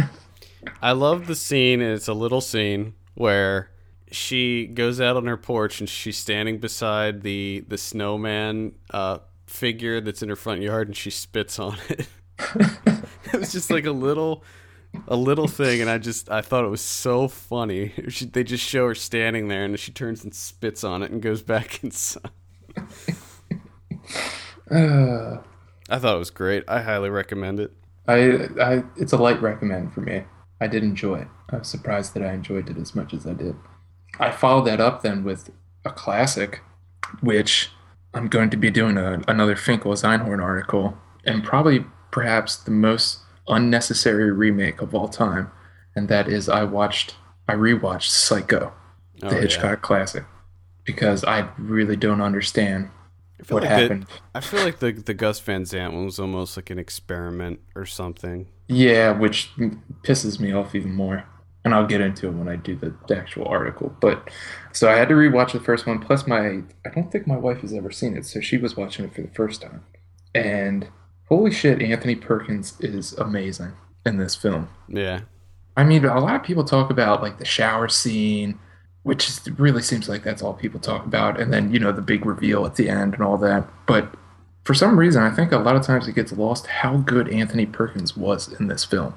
I love the scene, it's a little scene where she goes out on her porch and she's standing beside the the snowman uh, figure that's in her front yard, and she spits on it. it was just like a little a little thing, and I just I thought it was so funny. She, they just show her standing there, and she turns and spits on it and goes back inside. Uh, I thought it was great. I highly recommend it. I, I, it's a light recommend for me. I did enjoy it. I was surprised that I enjoyed it as much as I did. I followed that up then with a classic, which I'm going to be doing a, another Finkel Einhorn article, and probably perhaps the most unnecessary remake of all time, and that is I watched, I rewatched Psycho, the Oh, yeah. Hitchcock classic, because I really don't understand what like happened. I feel like the the Gus Van Sant one was almost like an experiment or something. Yeah, which pisses me off even more. And I'll get into it when I do the, the actual article. But so I had to rewatch the first one. Plus, my I don't think my wife has ever seen it, so she was watching it for the first time. And holy shit, Anthony Perkins is amazing in this film. Yeah, I mean, a lot of people talk about like the shower scene, which really seems like that's all people talk about, and then you know the big reveal at the end and all that. But for some reason, I think a lot of times it gets lost how good Anthony Perkins was in this film.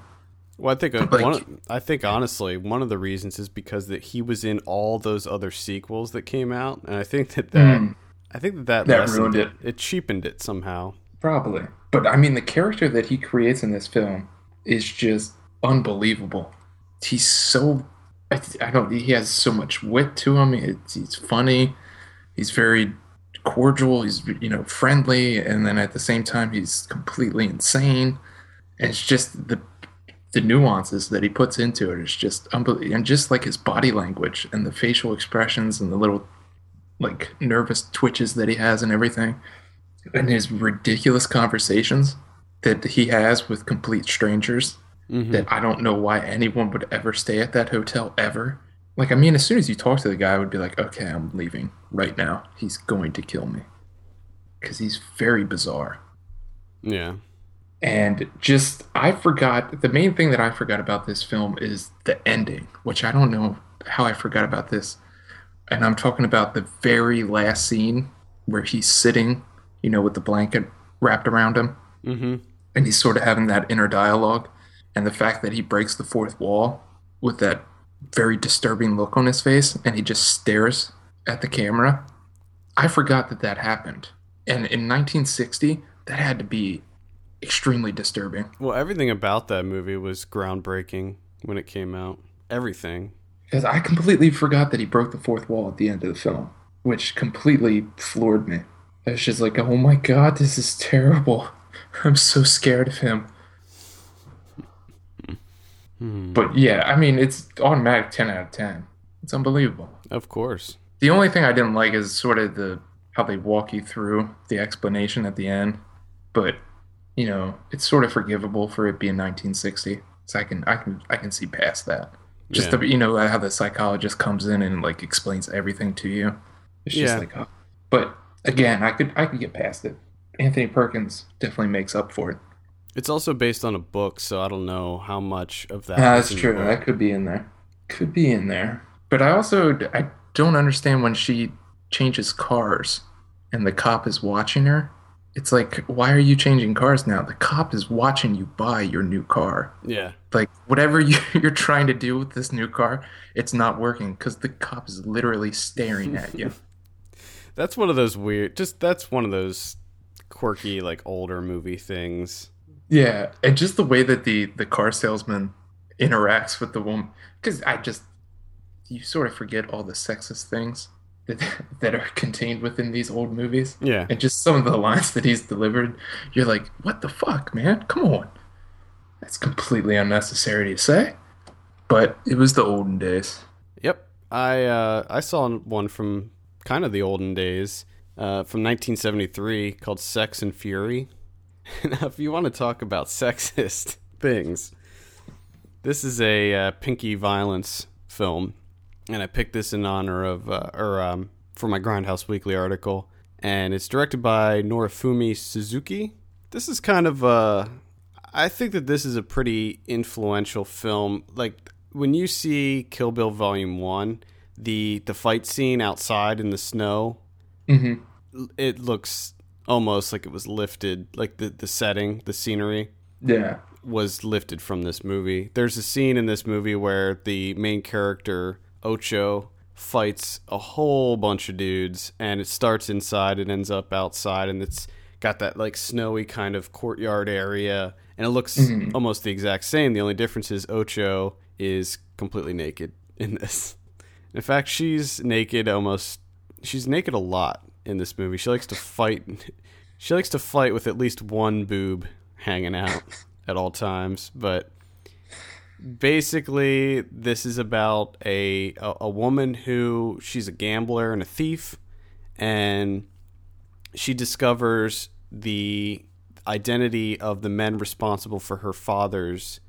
Well, I think uh, Like- one, I think honestly one of the reasons is because that he was in all those other sequels that came out, and I think that that Mm. I think that that, That lessened ruined it. it. It cheapened it somehow. Probably. But I mean, the character that he creates in this film is just unbelievable. He's so. I, I don't. He has so much wit to him. It's, he's funny. He's very cordial. He's you know friendly, and then at the same time, he's completely insane. And it's just the the nuances that he puts into it is just unbelievable, and just like his body language and the facial expressions and the little like nervous twitches that he has and everything and his ridiculous conversations that he has with complete strangers Mhm. that I don't know why anyone would ever stay at that hotel ever. Like, I mean, as soon as you talk to the guy, I would be like, okay, I'm leaving right now. He's going to kill me. Because he's very bizarre. Yeah. And just, I forgot, the main thing that I forgot about this film is the ending, which I don't know how I forgot about this. And I'm talking about the very last scene where he's sitting, you know, with the blanket wrapped around him Mm-hmm. and he's sort of having that inner dialogue and the fact that he breaks the fourth wall with that very disturbing look on his face and he just stares at the camera. I forgot that that happened. And in 1960 that had to be extremely disturbing. Well, everything about that movie was groundbreaking when it came out. Everything. because i completely forgot that he broke the fourth wall at the end of the film which completely floored me. I was just like oh my god this is terrible. I'm so scared of him Hmm. But yeah, I mean, it's automatic 10 out of 10. It's unbelievable. Of course. The only thing I didn't like is sort of the how they walk you through the explanation at the end. But, you know, it's sort of forgivable for it being 1960. So I can I can I can see past that. Just Yeah. the, you know how the psychologist comes in and like explains everything to you. It's just Yeah. like oh. but again, I could I could get past it. Anthony Perkins definitely makes up for it. It's also based on a book, so I don't know how much of that. Ah, that's true. That could be in there. Could be in there. But I also I don't understand when she changes cars and the cop is watching her. It's like, why are you changing cars now? The cop is watching you buy your new car. Yeah. Like whatever you, you're trying to do with this new car, it's not working because the cop is literally staring at you. That's one of those weird. Just that's one of those quirky, like older movie things. Yeah, and just the way that the the car salesman interacts with the woman, because I just you sort of forget all the sexist things that that are contained within these old movies, Yeah. and just some of the lines that he's delivered, you're like, what the fuck, man? Come on, that's completely unnecessary to say, but it was the olden days. Yep. I uh, I saw one from kind of the olden days, uh, from 1973, called Sex and Fury. now, if you want to talk about sexist things, this is a uh, pinky violence film, and I picked this in honor of uh, or um, for my Grindhouse Weekly article, and it's directed by Norifumi Suzuki. This is kind of uh, I think that this is a pretty influential film. Like when you see Kill Bill Volume One, the the fight scene outside in the snow, hmm it looks almost like it was lifted. Like the the setting, the scenery Yeah, was lifted from this movie. There's a scene in this movie where the main character Ocho fights a whole bunch of dudes, and it starts inside and ends up outside, and it's got that like snowy kind of courtyard area, and it looks Mhm. almost the exact same. The only difference is Ocho is completely naked in this. In fact, she's naked almost. She's naked a lot in this movie. She likes to fight. She likes to fight with at least one boob hanging out at all times. But basically, this is about a, a a woman who she's a gambler and a thief, and she discovers the identity of the men responsible for her father's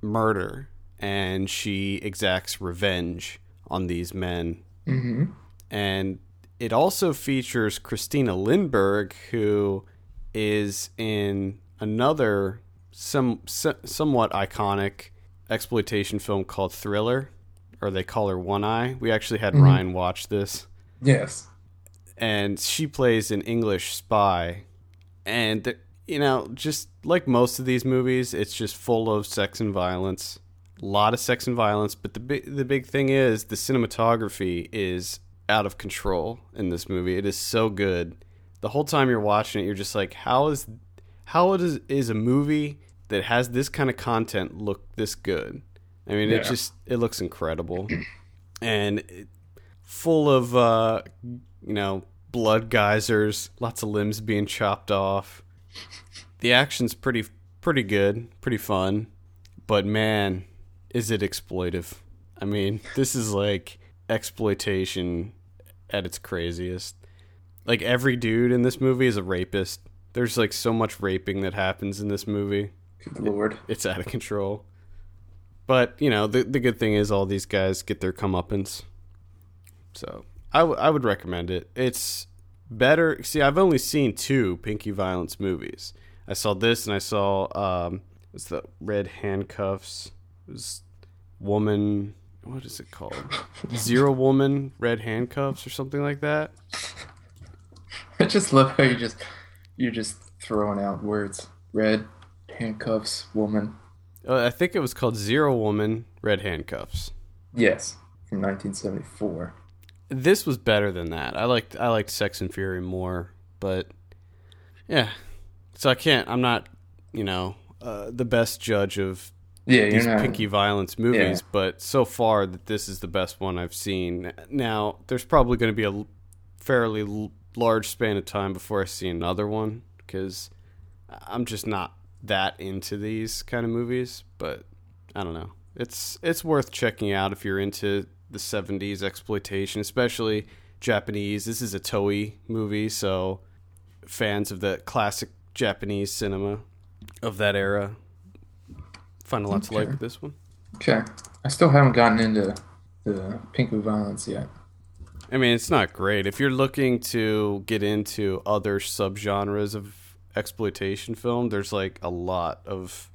murder, and she exacts revenge on these men hmm and it also features Christina Lindberg, who is in another some so- somewhat iconic exploitation film called Thriller, or they call her One Eye. We actually had Mhm. Ryan watch this, yes, and she plays an English spy and you know, just like most of these movies, it's just full of sex and violence. A lot of sex and violence, but the big the big thing is the cinematography is out of control in this movie. It is so good. The whole time you're watching it, you're just like, how is how is is a movie that has this kind of content look this good? I mean, it just it looks incredible, and it, full of uh, you know blood geysers, lots of limbs being chopped off. The action's pretty pretty good, pretty fun, but man, is it exploitive? I mean, this is like exploitation at its craziest. Like every dude in this movie is a rapist. There's like so much raping that happens in this movie. Good lord. It's out of control. But, you know, the the good thing is all these guys get their comeuppance. So, I, w- I would recommend it. It's better. See, I've only seen two Pinky Violence movies. I saw this and I saw um it's the Red Handcuffs. It was Woman what is it called? Zero Woman Red Handcuffs or something like that. I just love how you just you're just throwing out words. Red handcuffs, woman. Uh, I think it was called Zero Woman Red Handcuffs. Yes, from 1974. This was better than that. I liked I liked Sex and Fury more, but yeah. So I can't. I'm not, you know, uh, the best judge of Yeah, these not. pinky violence movies, Yeah. but so far that this is the best one I've seen. Now, there's probably going to be a fairly large span of time before I see another one because I'm just not that into these kind of movies. But I don't know. It's it's worth checking out if you're into the 70s exploitation, especially Japanese. This is a Toei movie, so fans of the classic Japanese cinema of that era find a lot to like with this one. Okay, I still haven't gotten into the pinky violence yet. I mean, it's not great. If you're looking to get into other subgenres of exploitation film, there's like a lot of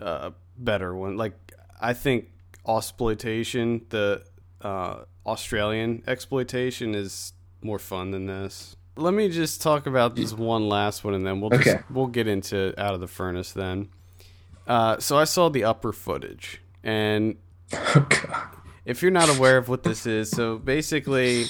uh, better one. Like I think exploitation, the uh, Australian exploitation, is more fun than this. Let me just talk about this one last one, and then we'll just, we'll get into out of the furnace then. Uh, so I saw the upper footage, and Oh if you're not aware of what this is, so basically,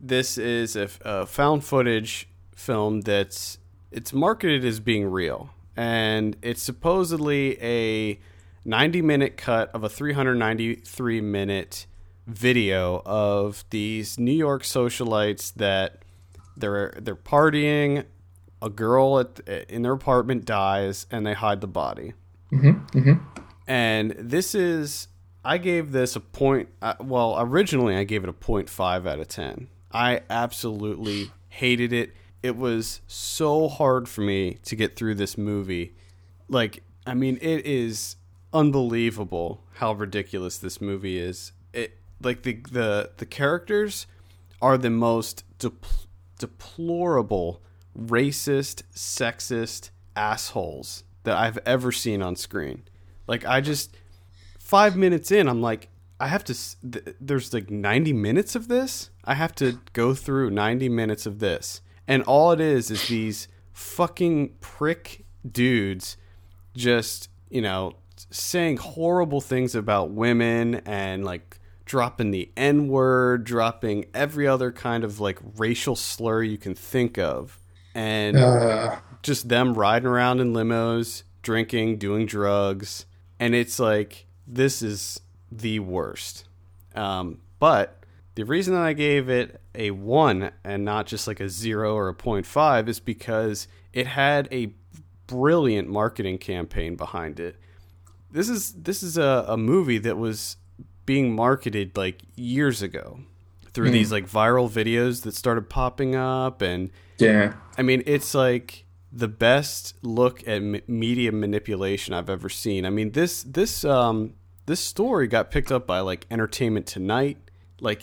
this is a, a found footage film that's it's marketed as being real, and it's supposedly a 90 minute cut of a 393 minute video of these New York socialites that they're they're partying. A girl at, in their apartment dies, and they hide the body Mm-hmm. Mm-hmm. and this is i gave this a point uh, well originally i gave it a 0.5 out of 10 i absolutely hated it it was so hard for me to get through this movie like i mean it is unbelievable how ridiculous this movie is it like the the the characters are the most depl- deplorable racist sexist assholes that i've ever seen on screen. Like i just five minutes in i'm like i have to th- there's like 90 minutes of this? I have to go through 90 minutes of this. And all it is is these fucking prick dudes just you know saying horrible things about women and like dropping the n word dropping every other kind of like racial slur you can think of. And Uh, just them riding around in limos, drinking, doing drugs, and it's like this is the worst. Um, but the reason that I gave it a one and not just like a zero or a 0.5 is because it had a brilliant marketing campaign behind it. This is this is a, a movie that was being marketed like years ago through these like viral videos that started popping up and yeah. I mean, it's like the best look at m- media manipulation I've ever seen. I mean, this this um this story got picked up by like Entertainment Tonight, like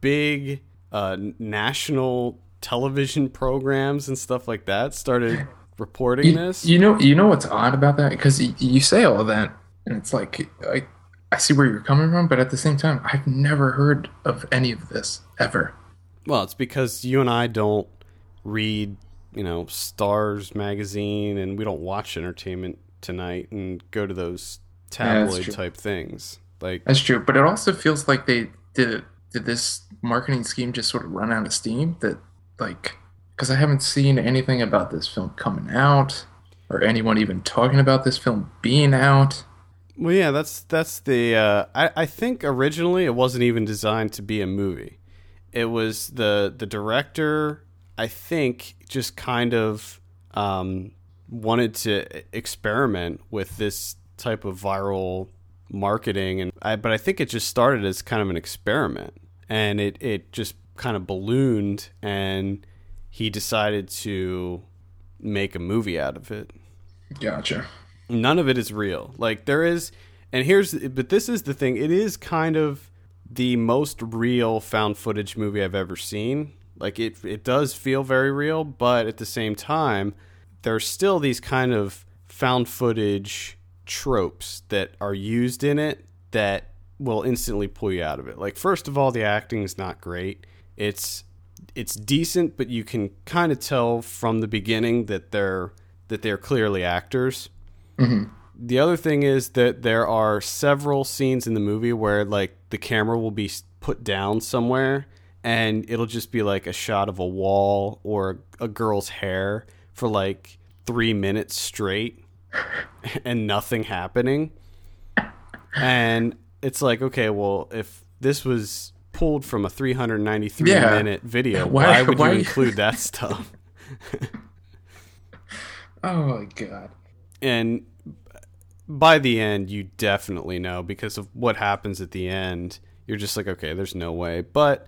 big uh, national television programs and stuff like that started reporting You, this. you know, you know what's odd about that? Because you, you say all that, and it's like, I, I see where you're coming from, but at the same time, I've never heard of any of this ever. Well, it's because you and I don't read you know, Stars magazine and we don't watch entertainment tonight and go to those tabloid true. type things. Like That's true, but it also feels like they did did this marketing scheme just sort of run out of steam that like because I haven't seen anything about this film coming out or anyone even talking about this film being out. Well, yeah, that's that's the. Uh, I I think originally it wasn't even designed to be a movie. It was the the director. I think just kind of um, wanted to experiment with this type of viral marketing, and I, but I think it just started as kind of an experiment, and it it just kind of ballooned, and he decided to make a movie out of it Gotcha. none of it is real. Like there is, and here's, but this is the thing. It is kind of the most real found footage movie I've ever seen. Like it, it does feel very real, but at the same time, there's still these kind of found footage tropes that are used in it that will instantly pull you out of it. Like first of all, the acting is not great. It's it's decent, but you can kind of tell from the beginning that they're that they're clearly actors. Mm-hmm. The other thing is that there are several scenes in the movie where like the camera will be put down somewhere and it'll just be like a shot of a wall or a girl's hair for like 3 minutes straight and nothing happening. And it's like, okay, well, if this was pulled from a 393 Yeah. minute video, Why- why, would why- you include that stuff? Oh my god. and by the end you definitely know because of what happens at the end you're just like okay there's no way but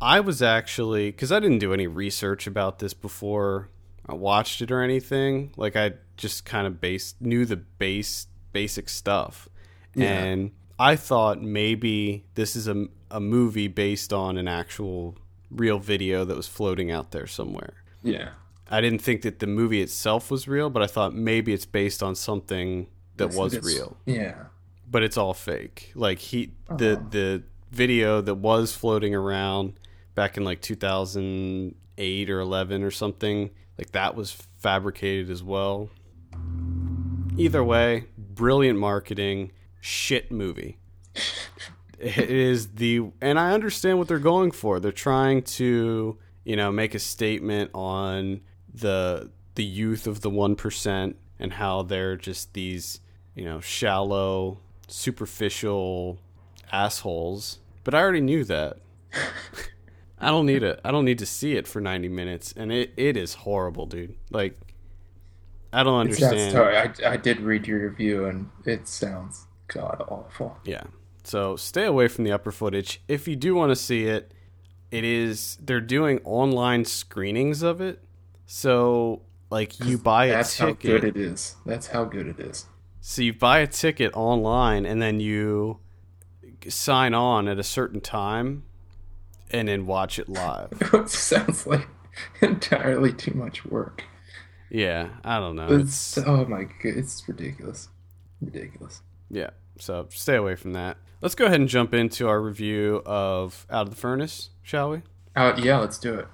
i was actually because i didn't do any research about this before i watched it or anything like i just kind of base knew the base basic stuff and i thought maybe this is a, a movie based on an actual real video that was floating out there somewhere Yeah. I didn't think that the movie itself was real, but I thought maybe it's based on something that was It's- real, Yeah. but it's all fake. Like he the oh. the video that was floating around back in like 2008 or 11 or something, like that was fabricated as well. Either way, brilliant marketing, shit movie. it is the and I understand what they're going for. They're trying to, you know, make a statement on the the youth of the 1% and how they're just these, you know, shallow, superficial assholes. But I already knew that. I don't need it. I don't need to see it for 90 minutes and it, it is horrible, dude. Like I don't sounds understand. sorry. I, I did read your review and it sounds god awful. Yeah. So stay away from the upper footage. If you do want to see it, it is they're doing online screenings of it. So like you buy a ticket. That's how good it is. That's how good it is. So you buy a ticket online and then you sign on at a certain time and then watch it live. It sounds like entirely too much work. yeah, I don't know. It's, It's oh my god, it's ridiculous. Ridiculous. yeah. So stay away from that. Let's go ahead and jump into our review of Out of the Furnace, shall we? Uh, yeah, let's do it.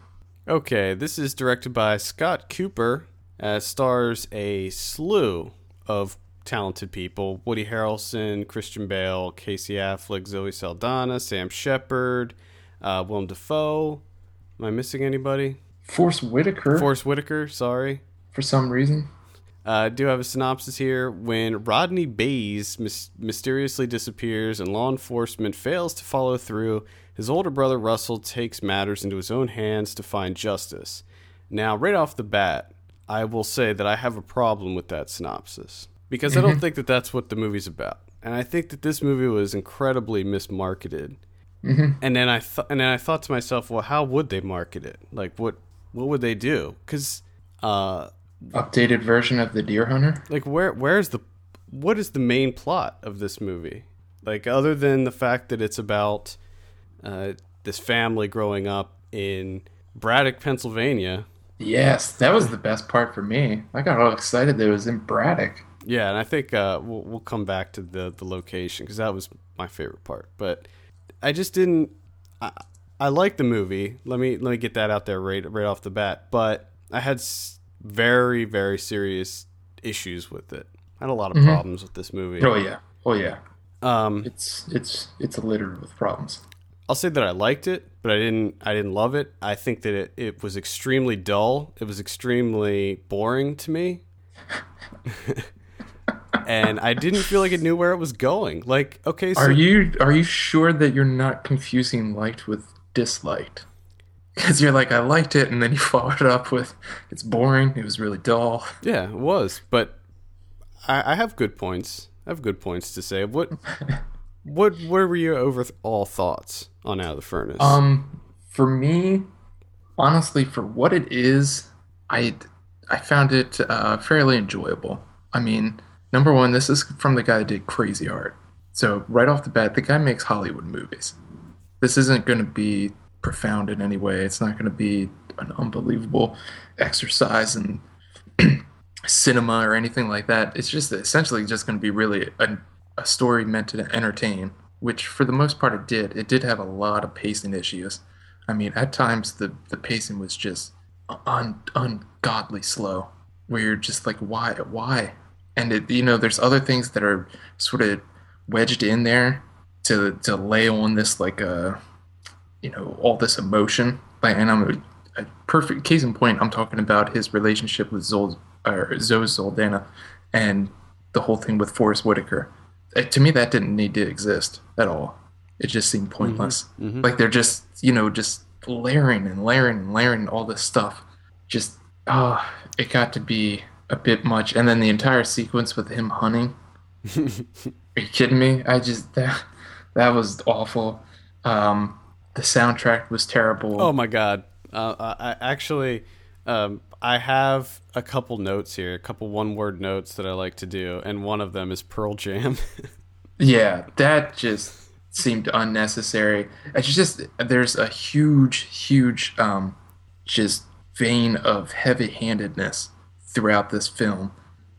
Okay, this is directed by Scott Cooper. Uh, stars a slew of talented people: Woody Harrelson, Christian Bale, Casey Affleck, Zoe Saldana, Sam Shepard, uh, Willem Dafoe. Am I missing anybody? Forest Whitaker, Forest Whitaker. Sorry. for some reason. Uh, I do have a synopsis here. When Rodney Baze mys- mysteriously disappears and law enforcement fails to follow through, his older brother Russell takes matters into his own hands to find justice. Now, right off the bat, I will say that I have a problem with that synopsis because I don't think that that's what the movie's about, and I think that this movie was incredibly mismarketed. And then I thought, and then I thought to myself, well, how would they market it? Like, what what would they do? Because uh, Updated version of the Deer Hunter. like where where's the what is the main plot of this movie like other than the fact that it's about uh, this family growing up in braddock pennsylvania Yes, that was the best part for me. I got all excited that it was in Braddock. yeah and i think uh, we'll, we'll come back to the, the location because that was my favorite part but i just didn't i, I like the movie let me let me get that out there right right off the bat but I had s- very very serious issues with it. I had a lot of Mhm. problems with this movie. Oh yeah. Oh yeah. Um, It's it's it's littered with problems. I'll say that I liked it, but I didn't. I didn't love it. I think that it, it was extremely dull. It was extremely boring to me, and I didn't feel like it knew where it was going. Like, okay, so Are you are you sure that you're not confusing liked with disliked? Because you're like I liked it, and then you followed it up with it's boring. It was really dull. yeah, it was. But I, I have good points. I have good points to say. What, what, where were your overall thoughts on Out of the Furnace? Um, for me, honestly, for what it is, I I found it uh, fairly enjoyable. I mean, number one, this is from the guy that did Crazy Heart, so right off the bat, the guy makes Hollywood movies. This isn't going to be profound in any way. It's not going to be an unbelievable exercise in cinema or anything like that. It's just essentially just going to be really a, a story meant to entertain, which for the most part it did. It did have a lot of pacing issues. I mean, at times the, the pacing was just un, ungodly slow, where you're just like, why, why? And it, you know, there's other things that are sort of wedged in there to to lay on this like a, you know, all this emotion. Like, and I'm a, a perfect case in point. I'm talking about his relationship with Zol or Zoe Saldana and the whole thing with Forest Whitaker. Uh, to me, that didn't need to exist at all. It just seemed pointless. mhm. Like they're just, you know, just layering and layering and layering all this stuff. Just, ah, it got to be a bit much. And then the entire sequence with him hunting. Are you kidding me? I just that that was awful. Um, the soundtrack was terrible. Oh my god! Uh, I I actually, um, I have a couple notes here, a couple one-word notes that I like to do, and one of them is Pearl Jam. Yeah, that just seemed unnecessary. It's just there's a huge, huge, um, just vein of heavy-handedness throughout this film.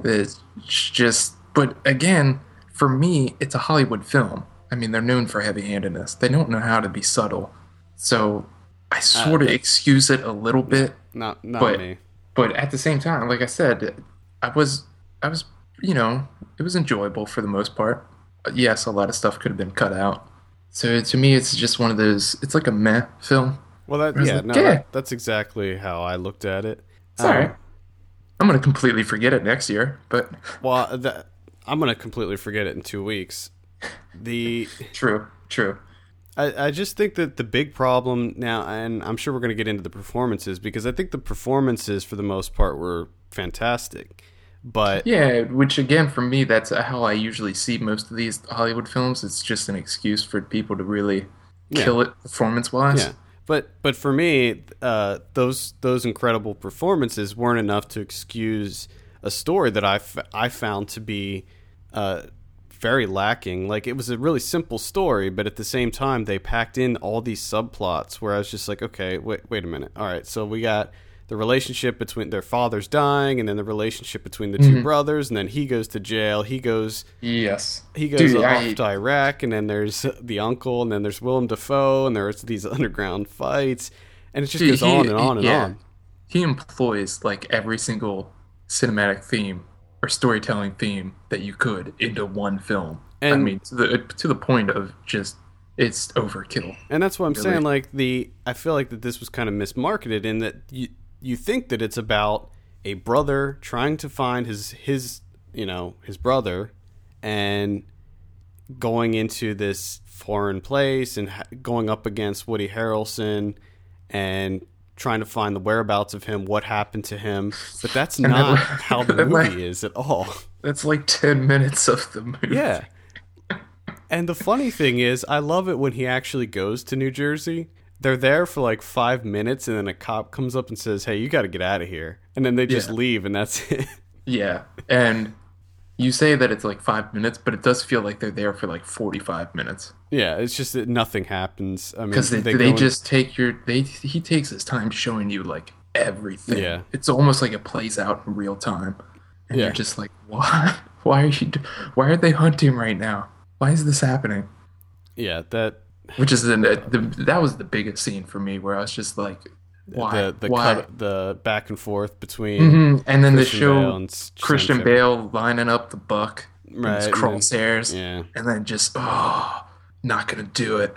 It's just, but again, for me, it's a Hollywood film. I mean, they're known for heavy-handedness. They don't know how to be subtle, so I sort of excuse it a little bit. not not But- me. But at the same time, like I said, I was, I was, you know, it was enjoyable for the most part. Yes, a lot of stuff could have been cut out. So to me, it's just one of those. It's like a meh film. Well, that yeah, the- no, yeah. that, that's exactly how I looked at it. Um. I'm gonna completely forget it next year, but Well, that, I'm gonna completely forget it in two weeks. The true, true. I, I just think that the big problem now, and I'm sure we're going to get into the performances because I think the performances for the most part were fantastic. But Yeah, which again, for me, that's how I usually see most of these Hollywood films. It's just an excuse for people to really Yeah. kill it performance-wise. yeah, but but for me, uh, those those incredible performances weren't enough to excuse a story that I, f- I found to be uh, very lacking. Like it was a really simple story, but at the same time, they packed in all these subplots where I was just like, okay, wait wait a minute. All right, so we got the relationship between their father's dying, and then the relationship between the 2 mm-hmm. brothers, and then he goes to jail. He goes Yes. he goes Dude, off I- to Iraq, and then there's the uncle, and then there's Willem Dafoe, and there's these underground fights, and it just Dude, goes he- on and on and yeah. on. he employs like every single cinematic theme or storytelling theme that you could into one film. I mean, to the to the point of just it's overkill. And that's what I'm Really? saying. Like the, I feel like that this was kind of mismarketed in that you you think that it's about a brother trying to find his his you know his brother, and going into this foreign place and ha- going up against Woody Harrelson and trying to find the whereabouts of him, what happened to him. But that's And not then- how the then, like- movie is at all. That's like ten minutes of the movie. Yeah. And the funny thing is, I love it when he actually goes to New Jersey. They're there for like five minutes, and then a cop comes up and says, "Hey, you got to get out of here," and then they just Yeah. leave, and that's it. Yeah, and you say that it's like five minutes, but it does feel like they're there for like forty-five minutes yeah, it's just that nothing happens. I mean, because they, they, in- just take your they he takes his time showing you like everything. Yeah. it's almost like it plays out in real time, and Yeah. you're just like, why? Why are you? Why are they hunting right now? Why is this happening? yeah, that Which is the, the that was the biggest scene for me where I was just like, Why? The the Why? cut the back and forth between hmm And then Christian they show Bale and Christian Sam Shepard. Bale lining up the buck, Right, his crosshairs, Yeah. and then just oh, not gonna do it.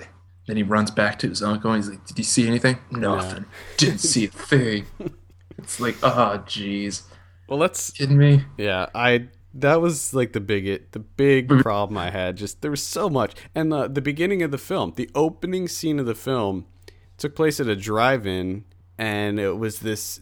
Then he runs back to his uncle and he's like, "Did you see anything? Nothing. Didn't see a thing." It's like, oh, jeez, Well, let's kidding me? Yeah, I that was like the big the big problem I had. Just there was so much, and the the beginning of the film, the opening scene of the film, took place at a drive-in, and it was this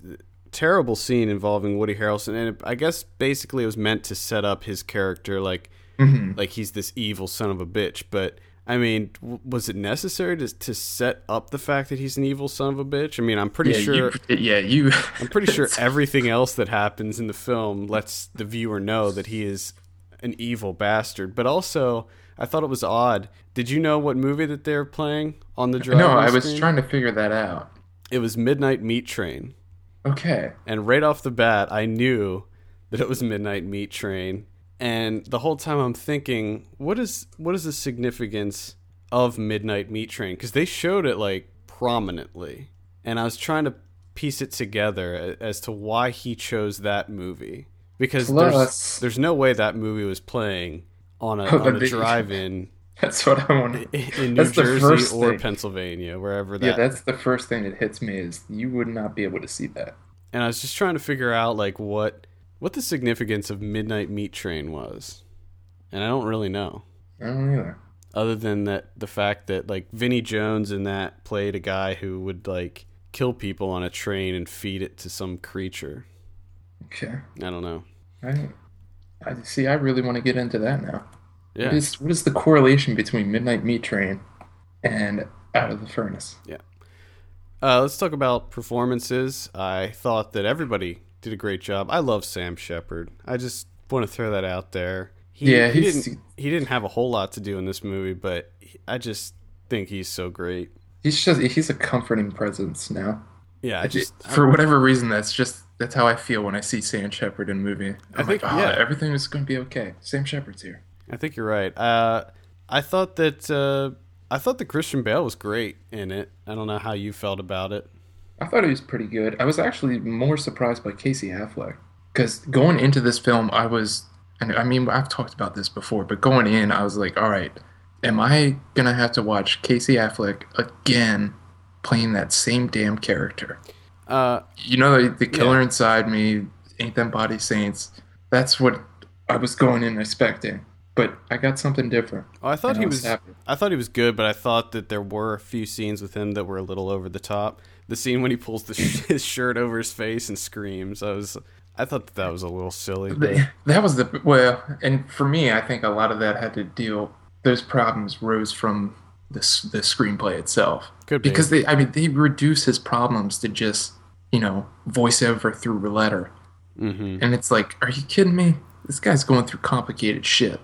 terrible scene involving Woody Harrelson, and it, I guess basically it was meant to set up his character like mm-hmm. like he's this evil son of a bitch, but. I mean, w- was it necessary to to set up the fact that he's an evil son of a bitch? I mean, I'm pretty yeah, sure you, yeah, you. I'm pretty sure everything else that happens in the film lets the viewer know that he is an evil bastard. But also, I thought it was odd. Did you know what movie that they were playing on the drive? no, I was trying to figure that out. It was Midnight Meat Train, Okay, and right off the bat, I knew that it was Midnight Meat Train. And the whole time, I'm thinking, what is what is the significance of Midnight Meat Train? Because they showed it like prominently, and I was trying to piece it together as to why he chose that movie. Because there's Plus- there's no way that movie was playing on a, on a the- drive-in that's what I want. in New Jersey or thing. Pennsylvania, wherever that. Yeah, that's the first thing that hits me is you would not be able to see that. and I was just trying to figure out like what what the significance of Midnight Meat Train was, and I don't really know. I don't either. Other than that, the fact that like Vinnie Jones in that played a guy who would like kill people on a train and feed it to some creature. Okay, I don't know. I, I see. I really want to get into that now. Yeah, What is what is the correlation between Midnight Meat Train and Out of the Furnace? Yeah. Uh, let's talk about performances. I thought that everybody did a great job. I love Sam Shepard. I just want to throw that out there. He, Yeah, he didn't. He didn't have a whole lot to do in this movie, but I just think he's so great. He's just he's a comforting presence now. Yeah, I just For whatever reason, that's just that's how I feel when I see Sam Shepard in a movie. I'm think- like, oh, yeah. everything is going to be okay. Sam Shepard's here. I think you're right. Uh, I thought that uh, I thought that Christian Bale was great in it. I don't know how you felt about it. I thought he was pretty good. I was actually more surprised by Casey Affleck because going into this film, I was, and I mean, I've talked about this before, but going in, I was like, all right, am I gonna have to watch Casey Affleck again playing that same damn character? Uh, You know, the, the killer Yeah. inside me, ain't them Bodies Saints. That's what I was going in expecting, but I got something different. oh, I thought he I was. happy. I thought he was good, but I thought that there were a few scenes with him that were a little over the top. The scene when he pulls the sh- his shirt over his face and screams. I was. I thought that, that was a little silly. but- That was the well, and for me, I think a lot of that had to deal. Those problems rose from the s- the screenplay itself, Could be. because they, I mean, they reduce his problems to just you know voiceover through a letter, Mhm. and it's like, are you kidding me? This guy's going through complicated shit,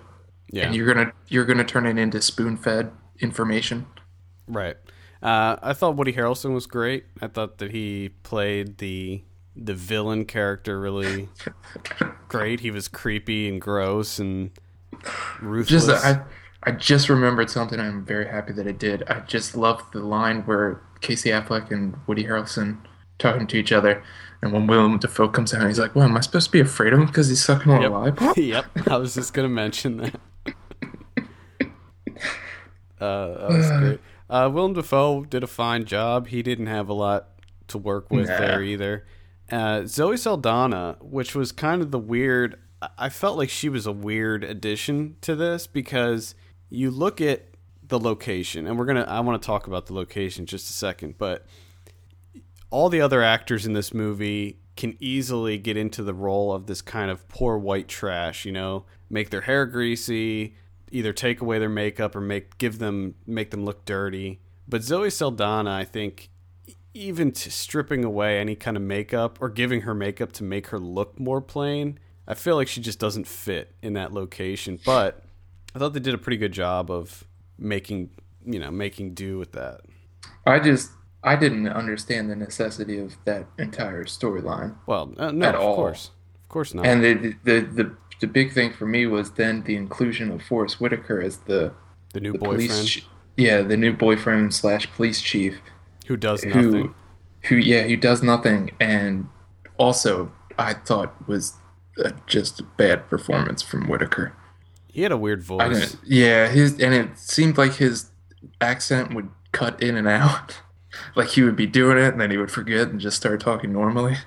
Yeah. and you're gonna you're gonna turn it into spoon fed information. Right. Uh, I thought Woody Harrelson was great. I thought that he played the the villain character really great. He was creepy and gross and ruthless. Just I I just remembered something. I'm very happy that it did. I just loved the line where Casey Affleck and Woody Harrelson talking to each other, and when Willem Dafoe comes out, he's like, "Well, am I supposed to be afraid of him because he's sucking on Yep. a lollipop?" yep. I was just gonna mention that. Uh, that was great. Uh, Willem Dafoe did a fine job. He didn't have a lot to work with Nah. there either. Uh, Zoe Saldana, which was kind of the weird. I- felt like she was a weird addition to this because you look at the location, and we're gonna. I want to talk about the location in just a second, but all the other actors in this movie can easily get into the role of this kind of poor white trash, you know, make their hair greasy, either take away their makeup or make give them make them look dirty. But Zoe Saldana, I think even to stripping away any kind of makeup or giving her makeup to make her look more plain, I feel like she just doesn't fit in that location. But I thought they did a pretty good job of making, you know, making do with that. I just I didn't understand the necessity of that entire storyline, Well, uh, no, At of all. course, of course not. and the, the the the big thing for me was then the inclusion of Forest Whitaker as the the new the boyfriend. Ch- yeah, the new boyfriend slash police chief. who does who nothing. who yeah who does nothing and also I thought was uh, just a bad performance from Whitaker. He had a weird voice. yeah, his and it seemed like his accent would cut in and out. like he would be doing it and then he would forget and just start talking normally.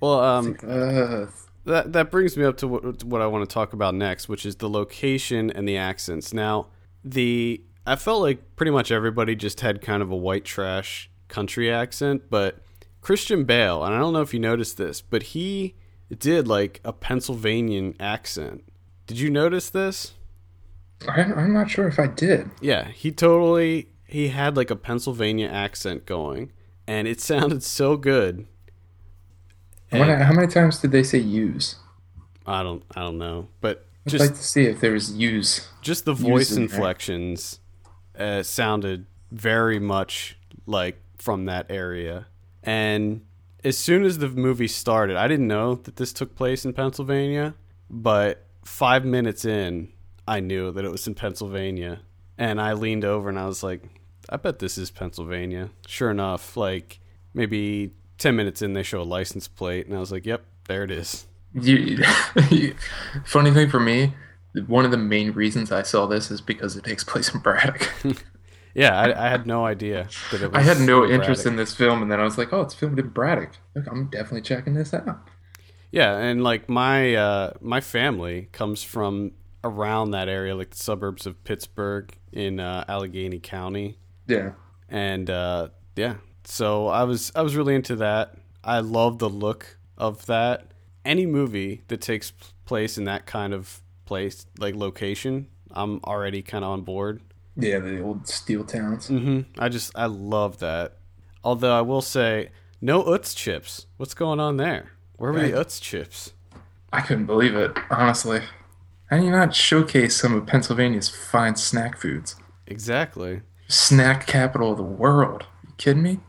Well, um, Uh, that that brings me up to what, to what I want to talk about next, which is the location and the accents. Now, the I felt like pretty much everybody just had kind of a white trash country accent, but Christian Bale, and I don't know if you noticed this, but he did like a Pennsylvanian accent. Did you notice this? I, I'm not sure if I did. Yeah, he totally he had like a Pennsylvania accent going, and it sounded so good. Wonder, how many times did they say use? I don't I don't know, but I'd just like to see if there was use. just the voice in inflections uh, sounded very much like from that area. And as soon as the movie started, I didn't know that this took place in Pennsylvania, but five minutes in, I knew that it was in Pennsylvania. And I leaned over and I was like, I bet this is Pennsylvania. Sure enough, like maybe 10 minutes in, they show a license plate, and I was like, yep, there it is. You, funny thing for me, one of the main reasons I saw this is because it takes place in Braddock. Yeah, I, I had no idea that it was. I had no in interest Braddock. in this film, and then I was like, "Oh, it's filmed in Braddock. Look, I'm definitely checking this out." Yeah, and like my uh, my family comes from around that area, like the suburbs of Pittsburgh in uh, Allegheny County, Yeah, and uh, yeah, so I was I was really into that. I love the look of that. Any movie that takes place in that kind of place, like location, I'm already kind of on board. yeah, the old steel towns. Mm-hmm. I just I love that. Although I will say, no Utz chips. What's going on there? Where were the Right. Utz chips? I couldn't believe it, honestly. How do you not showcase some of Pennsylvania's fine snack foods? Exactly. Snack capital of the world. You kidding me?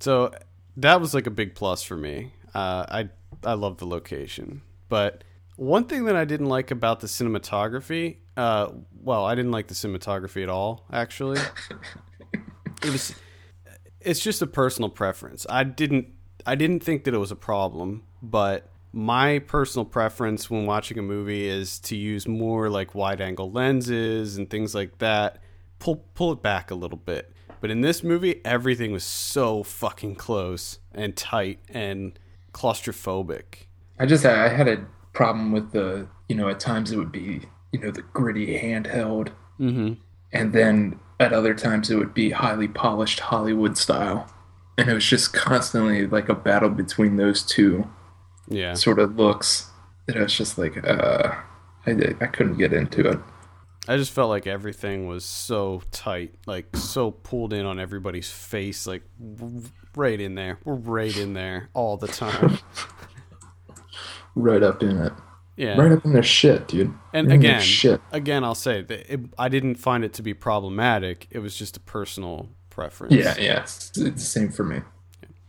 So that was like a big plus for me. Uh, I I love the location, but one thing that I didn't like about the cinematography, uh, well, I didn't like the cinematography at all. Actually, it was. It's just a personal preference. I didn't. I didn't think that it was a problem, but my personal preference when watching a movie is to use more like wide angle lenses and things like that. Pull pull it back a little bit. But in this movie, everything was so fucking close and tight and claustrophobic. I just I had a problem with the you know at times it would be you know the gritty handheld, Mm-hmm. and then at other times it would be highly polished Hollywood style, and it was just constantly like a battle between those two Yeah. sort of looks. That I was just like, uh, I I couldn't get into it. I just felt like everything was so tight, like so pulled in on everybody's face, like w- right in there. We're right in there all the time. Right up in it. Yeah. Right up in their shit, dude. And Right again, shit. again, I'll say that it, I didn't find it to be problematic. It was just a personal preference. Yeah, yeah, it's, it's the same for me.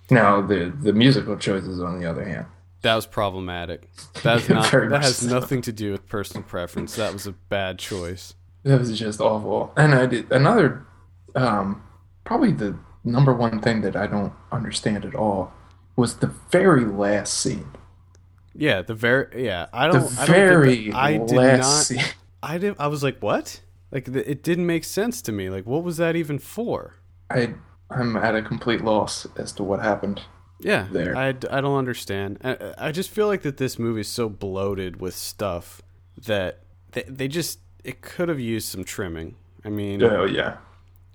Now the the musical choices, on the other hand, That was problematic. That's not. That has so. nothing to do with personal preference. That was a bad choice. that was just awful. And I did another, um, probably the number one thing that I don't understand at all was the very last scene. Yeah, the very. Yeah, I don't. I don't very. I did last not. scene. I did. I was like, what? Like the, it didn't make sense to me. Like, what was that even for? I I'm at a complete loss as to what happened. Yeah, There. I, I don't understand. I, I just feel like that this movie is so bloated with stuff that they, they just it could have used some trimming. I mean, Oh yeah,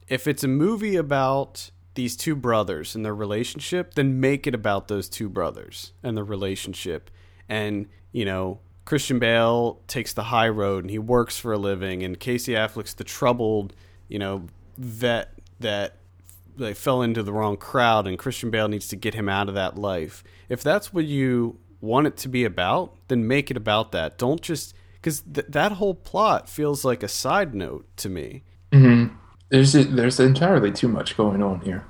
if it's a movie about these two brothers and their relationship, then make it about those two brothers and their relationship. And, you know, Christian Bale takes the high road and he works for a living and Casey Affleck's the troubled, you know, vet that like fell into the wrong crowd and Christian Bale needs to get him out of that life. If that's what you want it to be about, then make it about that. Don't just cuz th- that whole plot feels like a side note to me. hmm there's there's entirely too much going on here.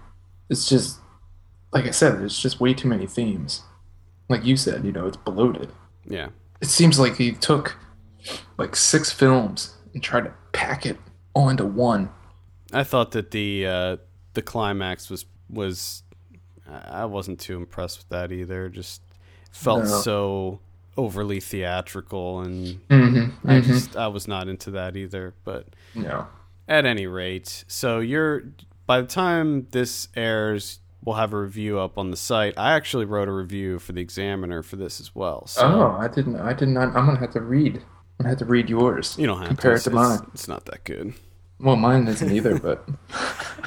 It's just like I said, there's just way too many themes. Like you said, you know, it's bloated. Yeah. It seems like he took like six films and tried to pack it all into one. I thought that the uh, the climax was was I I wasn't too impressed with that either. Just felt No. so overly theatrical, and Mm-hmm. I just I was not into that either. But no. at any rate, so you're by the time this airs, we'll have a review up on the site. I actually wrote a review for the Examiner for this as well. So Oh, I didn't. I did not. I'm gonna have to read. Gonna have to read yours. you don't have compare to. it to It's- mine. It's not that good. Well, mine isn't either, but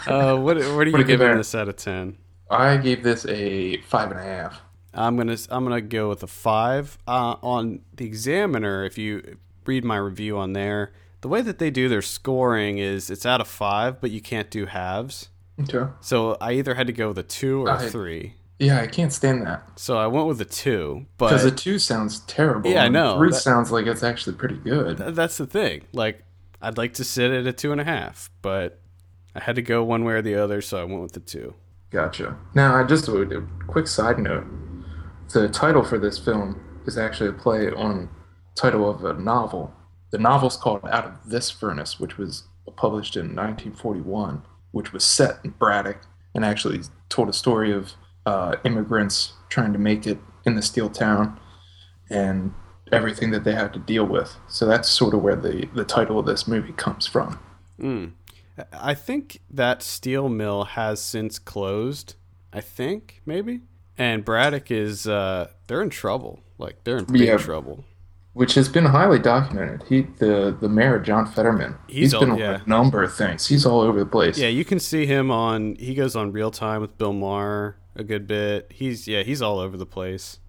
Uh, what what are you What do you giving this out of ten? I gave this a five and a half. I'm gonna I'm gonna go with a five. Uh, on the Examiner, if you read my review on there, the way that they do their scoring is it's out of five, but you can't do halves. Okay. So I either had to go with a two or a I- three. Yeah, I can't stand that So I went with a two, but because a two sounds terrible. Yeah, I know. Three That- sounds like it's actually pretty good. th- that's the thing. Like I'd like to sit at a two and a half, but I had to go one way or the other, so I went with the two. Gotcha. Now, I just a quick side note: the title for this film is actually a play on title of a novel. The novel's called Out of This Furnace, which was published in 1941, which was set in Braddock and actually told a story of uh, immigrants trying to make it in the steel town and everything that they had to deal with. So that's sort of where the, the title of this movie comes from. Mm. I think that steel mill has since closed. I think maybe, and Braddock is uh, they're in trouble. Like they're in big Yeah. trouble. which has been highly documented. He, the the mayor, John Fetterman, He's he's been on yeah. a number of things. He's all over the place. Yeah, you can see him on. He goes on real time with Bill Maher a good bit. He's yeah, he's all over the place.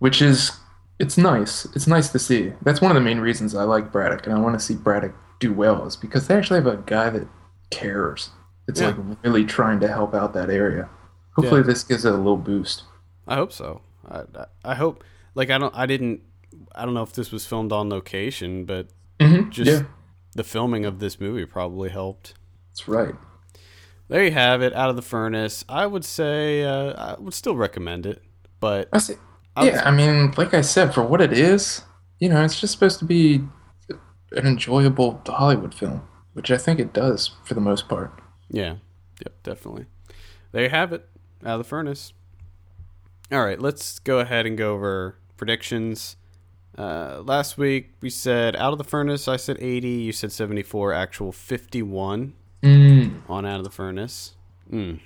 which is it's nice. It's nice to see. That's one of the main reasons I like Braddock, and I want to see Braddock do well, is because they actually have a guy that cares. It's Yeah. like really trying to help out that area. Hopefully, this gives it a little boost. I hope so. I, I, I hope. Like I don't. I didn't. I don't know if this was filmed on location, but Mm-hmm. just yeah, the filming of this movie probably helped. that's right. There you have it. Out of the furnace. I would say uh, I would still recommend it, but I see. I Yeah, I mean, like I said, for what it is, you know, it's just supposed to be an enjoyable Hollywood film, which I think it does for the most part. Yeah. Yep, definitely. There you have it. Out of the furnace. All right, let's go ahead and go over predictions. Uh, last week we said out of the furnace. I said 80. You said 74. Actual 51 Mm. on out of the furnace. Mm.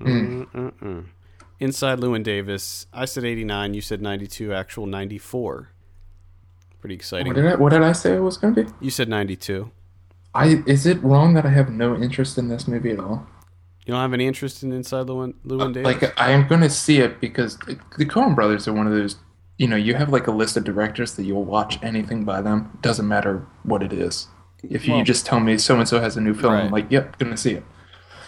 Mm-mm-mm. Inside Llewyn Davis. I said 89. You said 92. Actual 94. Pretty exciting. What did I what did I say it was going to be? You said 92. I is it wrong that I have no interest in this movie at all? You don't have any interest in Inside Llewyn, Llewyn uh, Davis? Like I am going to see it because the- Coen Brothers are one of those. You know, you have like a list of directors that you'll watch anything by them. Doesn't matter what it is. If you Well- just tell me so and so has a new film, I'm like, yep, gonna see it.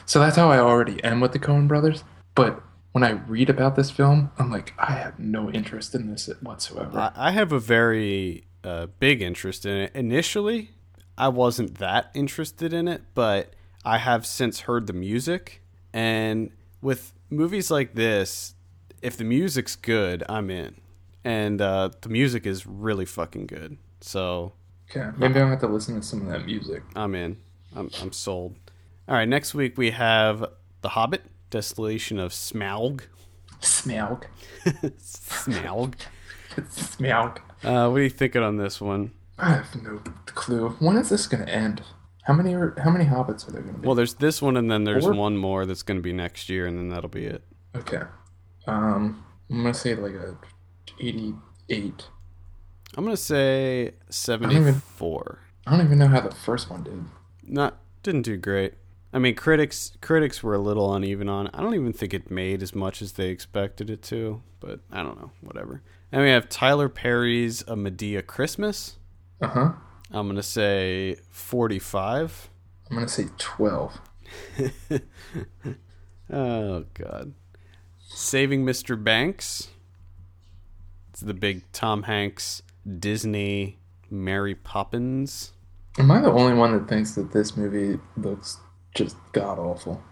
So that's how I already am with the Coen Brothers. But when I read about this film, I'm like, I have no interest in this whatsoever. I, have a very uh, big interest in it. Initially, I wasn't that interested in it, but I have since heard the music. And with movies like this, if the music's good, I'm in. And uh, the music is really fucking good. So okay, maybe I'll have to listen to some of that music. I'm in. I'm, I'm sold. All right, next week we have The Hobbit, Desolation of Smaug. Smaug. Smaug. Smaug. Uh, what are you thinking on this one? I have no clue. When is this gonna end? How many are, how many hobbits are there gonna be? Well, there's this one, and then there's Four? one more that's going to be next year, and then that'll be it. okay. Um, I'm gonna say like a 88. I'm going to say 74. I don't even know how the first one did. Not didn't do great. I mean, critics critics were a little uneven on. it. I don't even think it made as much as they expected it to, but I don't know. Whatever. And we have Tyler Perry's A Madea Christmas. Uh huh. I'm going to say 45. I'm gonna say 12. Oh God. Saving Mr. Banks. It's the big Tom Hanks Disney Mary Poppins. Am I the only one that thinks that this movie looks just god awful?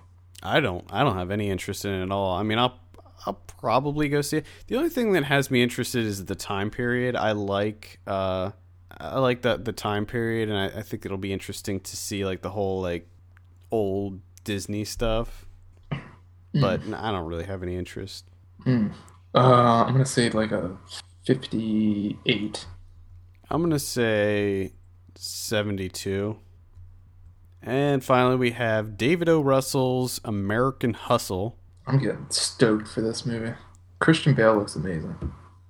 I don't I don't have any interest in it at all. I mean I'll I'll probably go see it. The only thing that has me interested is the time period. I like uh I like the the time period and I, I think it'll be interesting to see like the whole like old Disney stuff. but I don't really have any interest. Uh, I'm gonna say like a 58. I'm gonna say 72. And finally, we have David O. Russell's American Hustle. I'm getting stoked for this movie. Christian Bale looks amazing.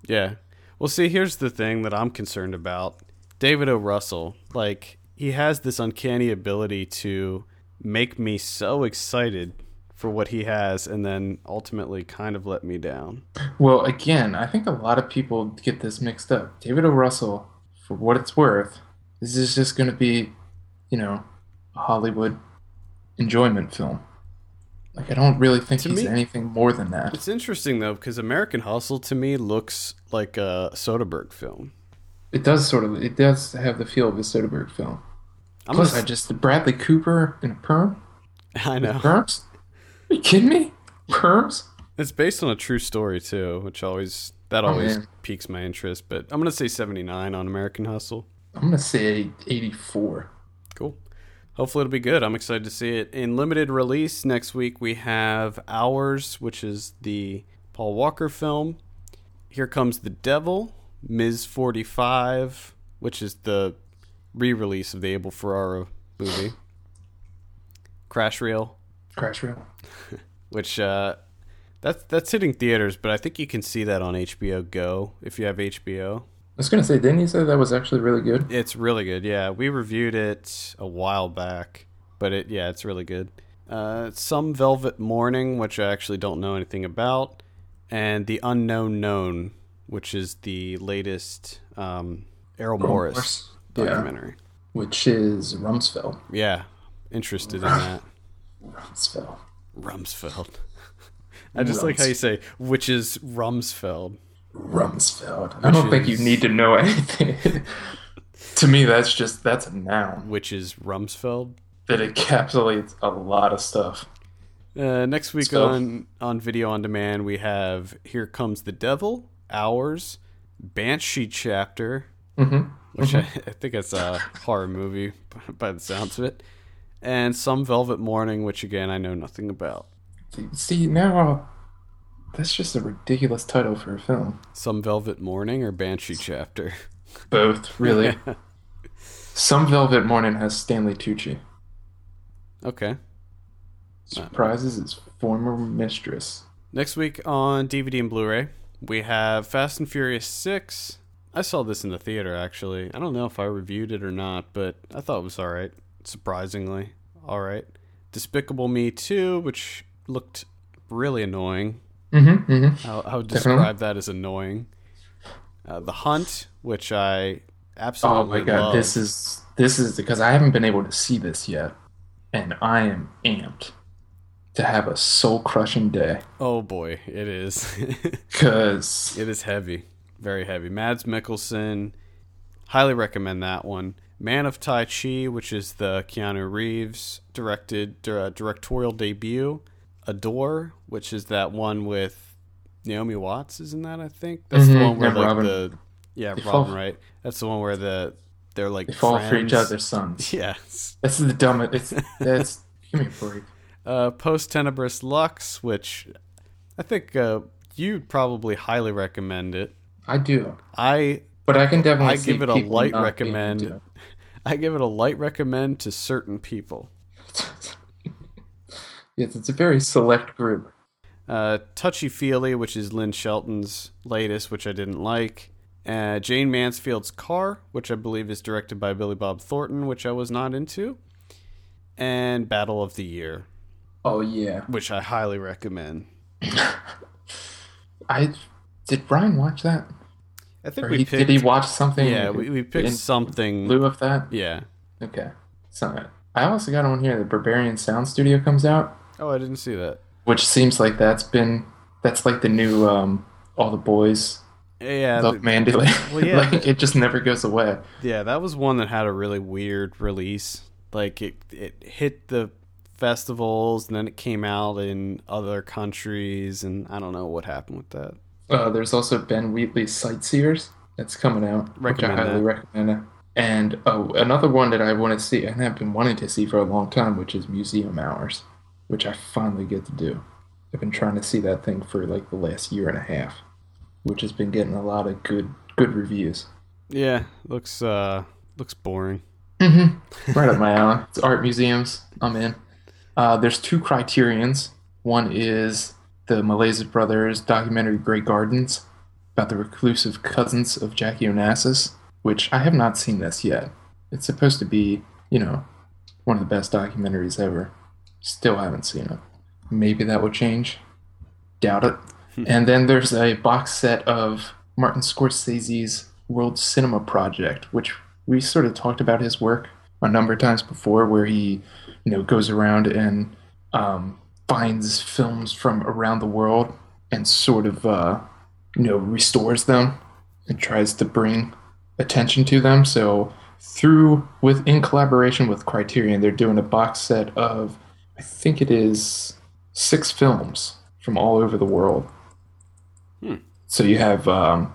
Yeah. Well, see, here's the thing that I'm concerned about. David O. Russell, like, he has this uncanny ability to make me so excited for what he has and then ultimately kind of let me down. Well, again, I think a lot of people get this mixed up. David O. Russell, for what it's worth, this is just going to be, you know, Hollywood enjoyment film. Like, I don't really think To he's me- anything more than that. It's interesting, though, because American Hustle to me looks like a Soderbergh film. It does sort of, it does have the feel of a Soderbergh film. I'm Plus, gonna- I just, Bradley Cooper in a perm? I know. Perms? Are you kidding me? Perms? It's based on a true story too, which always that oh, always man. piques my interest. But I'm gonna say 79 on American Hustle. I'm going to say 84. Hopefully it'll be good. I'm excited to see it. In limited release next week we have Hours, which is the Paul Walker film. Here comes the Devil, Ms. 45, which is the re-release of the Abel Ferrara movie. Crash Reel, Crash Reel. which uh that's that's hitting theaters, but I think you can see that on HBO Go if you have HBO. I was going to say, didn't you say that was actually really good? It's really good. Yeah, we reviewed it a while back, but it yeah, it's really good. Uh, Some Velvet Morning, which I actually don't know anything about, and The Unknown Known, which is the latest um, Errol Morris Morris. Yeah. documentary. Which is Rumsfeld. Yeah. interested in that. Rumsfeld. Rumsfeld. I just like how you say, which is Rumsfeld. Rumsfeld. I don't think you need to know anything. to me, that's just that's a noun Which is Rumsfeld. that encapsulates a lot of stuff. Uh, next week So- on on video on demand, we have "Here Comes the Devil," "Hours," "Banshee Chapter," Mm-hmm. which I, I think it's a horror movie by the sounds of it, and "Some Velvet Morning," which again I know nothing about. See now, that's just a ridiculous title for a film. "Some Velvet Morning" or "Banshee Chapter." Both, really. Some Velvet Morning has Stanley Tucci. okay. Surprises his former mistress. Next week on DVD and Blu-ray, we have Fast and Furious Six. I saw this in the theater actually. I don't know if I reviewed it or not, but I thought it was all right. Surprisingly, all right. Despicable Me Two, which looked really annoying. Mm-hmm. mm-hmm. I, I would describe that as annoying. Uh, the Hunt, which I absolutely. Oh my god, love. this is this is because I haven't been able to see this yet, and I am amped to have a soul crushing day oh boy, it is. because It is heavy, very heavy. Mads Mikkelsen, highly recommend that one. Man of Tai Chi, which is the Keanu Reeves directed uh, directorial debut. Adore, which is that one with Naomi Watts, isn't that? I think that's the Mhm, one where and like Robin. the yeah They Robin, fall- right? That's the one where the they're like they fall for each friends. other's sons. Yes. That's the dumbest. It's that's give me a break. Uh, Post Tenebras Lux, which I think uh, you'd probably highly recommend it. I do, I but I can definitely. I give it a light recommend. I give it a light recommend to certain people. Yes, it's a very select group. Uh, Touchy Feely, which is Lynn Shelton's latest, which I didn't like. Uh, Jayne Mansfield's Car, which I believe is directed by Billy Bob Thornton, which I was not into. And Battle of the Year, Oh yeah, which I highly recommend. I did. Brian watch that? I think Or we he, picked. did he watch something? yeah, we, we picked in something. lieu of that. Yeah. Okay, so I also got on here. The Berberian Sound Studio comes out. Oh, I didn't see that. which seems like that's been that's like the new um all the boys Yeah, love th- Mandy. Well, yeah. like it just never goes away. Yeah, that was one that had a really weird release. Like it it hit the festivals and then it came out in other countries and I don't know what happened with that. Uh, there's also Ben Wheatley's Sightseers that's coming out, which I Recommend highly that. recommend. And oh, another one that I want to see and have been wanting to see for a long time, which is Museum Hours, which I finally get to do I've been trying to see that thing for like the last year and a half, which has been getting a lot of good good reviews. Yeah, looks uh looks boring. Mm-hmm. Right up my alley. It's art museums. I'm in. Uh, there's two criterions. One is the Maysles Brothers documentary Grey Gardens about the reclusive cousins of Jackie Onassis, which I have not seen this yet. It's supposed to be, you know, one of the best documentaries ever. Still haven't seen it. Maybe that will change. Doubt it. and then there's a box set of Martin Scorsese's World Cinema Project, which we sort of talked about his work a number of times before, where he, you know, goes around and um, finds films from around the world and sort of, uh, you know, restores them and tries to bring attention to them. So through with in collaboration with Criterion, they're doing a box set of, I think it is six films from all over the world. Hmm. So you have um,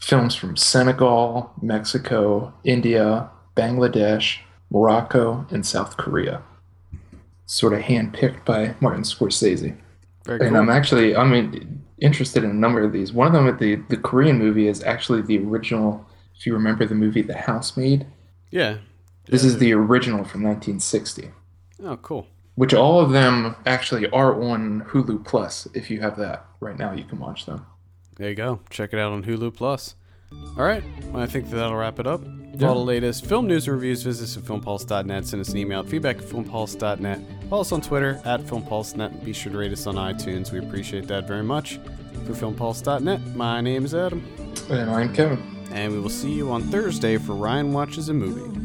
films from Senegal, Mexico, India, Bangladesh, Morocco, and South Korea. Sort of handpicked by Martin Scorsese. Very And cool. I'm actually I'm in- interested in a number of these. One of them, the the Korean movie, is actually the original. If you remember the movie The Housemaid, yeah. this Yeah. is the original from 1960. Oh, cool. Which all of them actually are on Hulu Plus. If you have that right now, you can watch them. There you go. Check it out on Hulu Plus. All right. Well, I think that that'll wrap it up. Yeah. all the latest film news and reviews, visit us at filmpulse.net. Send us an email at feedback at filmpulse.net. Follow us on Twitter at filmpulse.net. Be sure to rate us on iTunes. We appreciate that very much. For filmpulse.net, my name is Adam. And I'm Kevin. And we will see you on Thursday for Ryan Watches a Movie.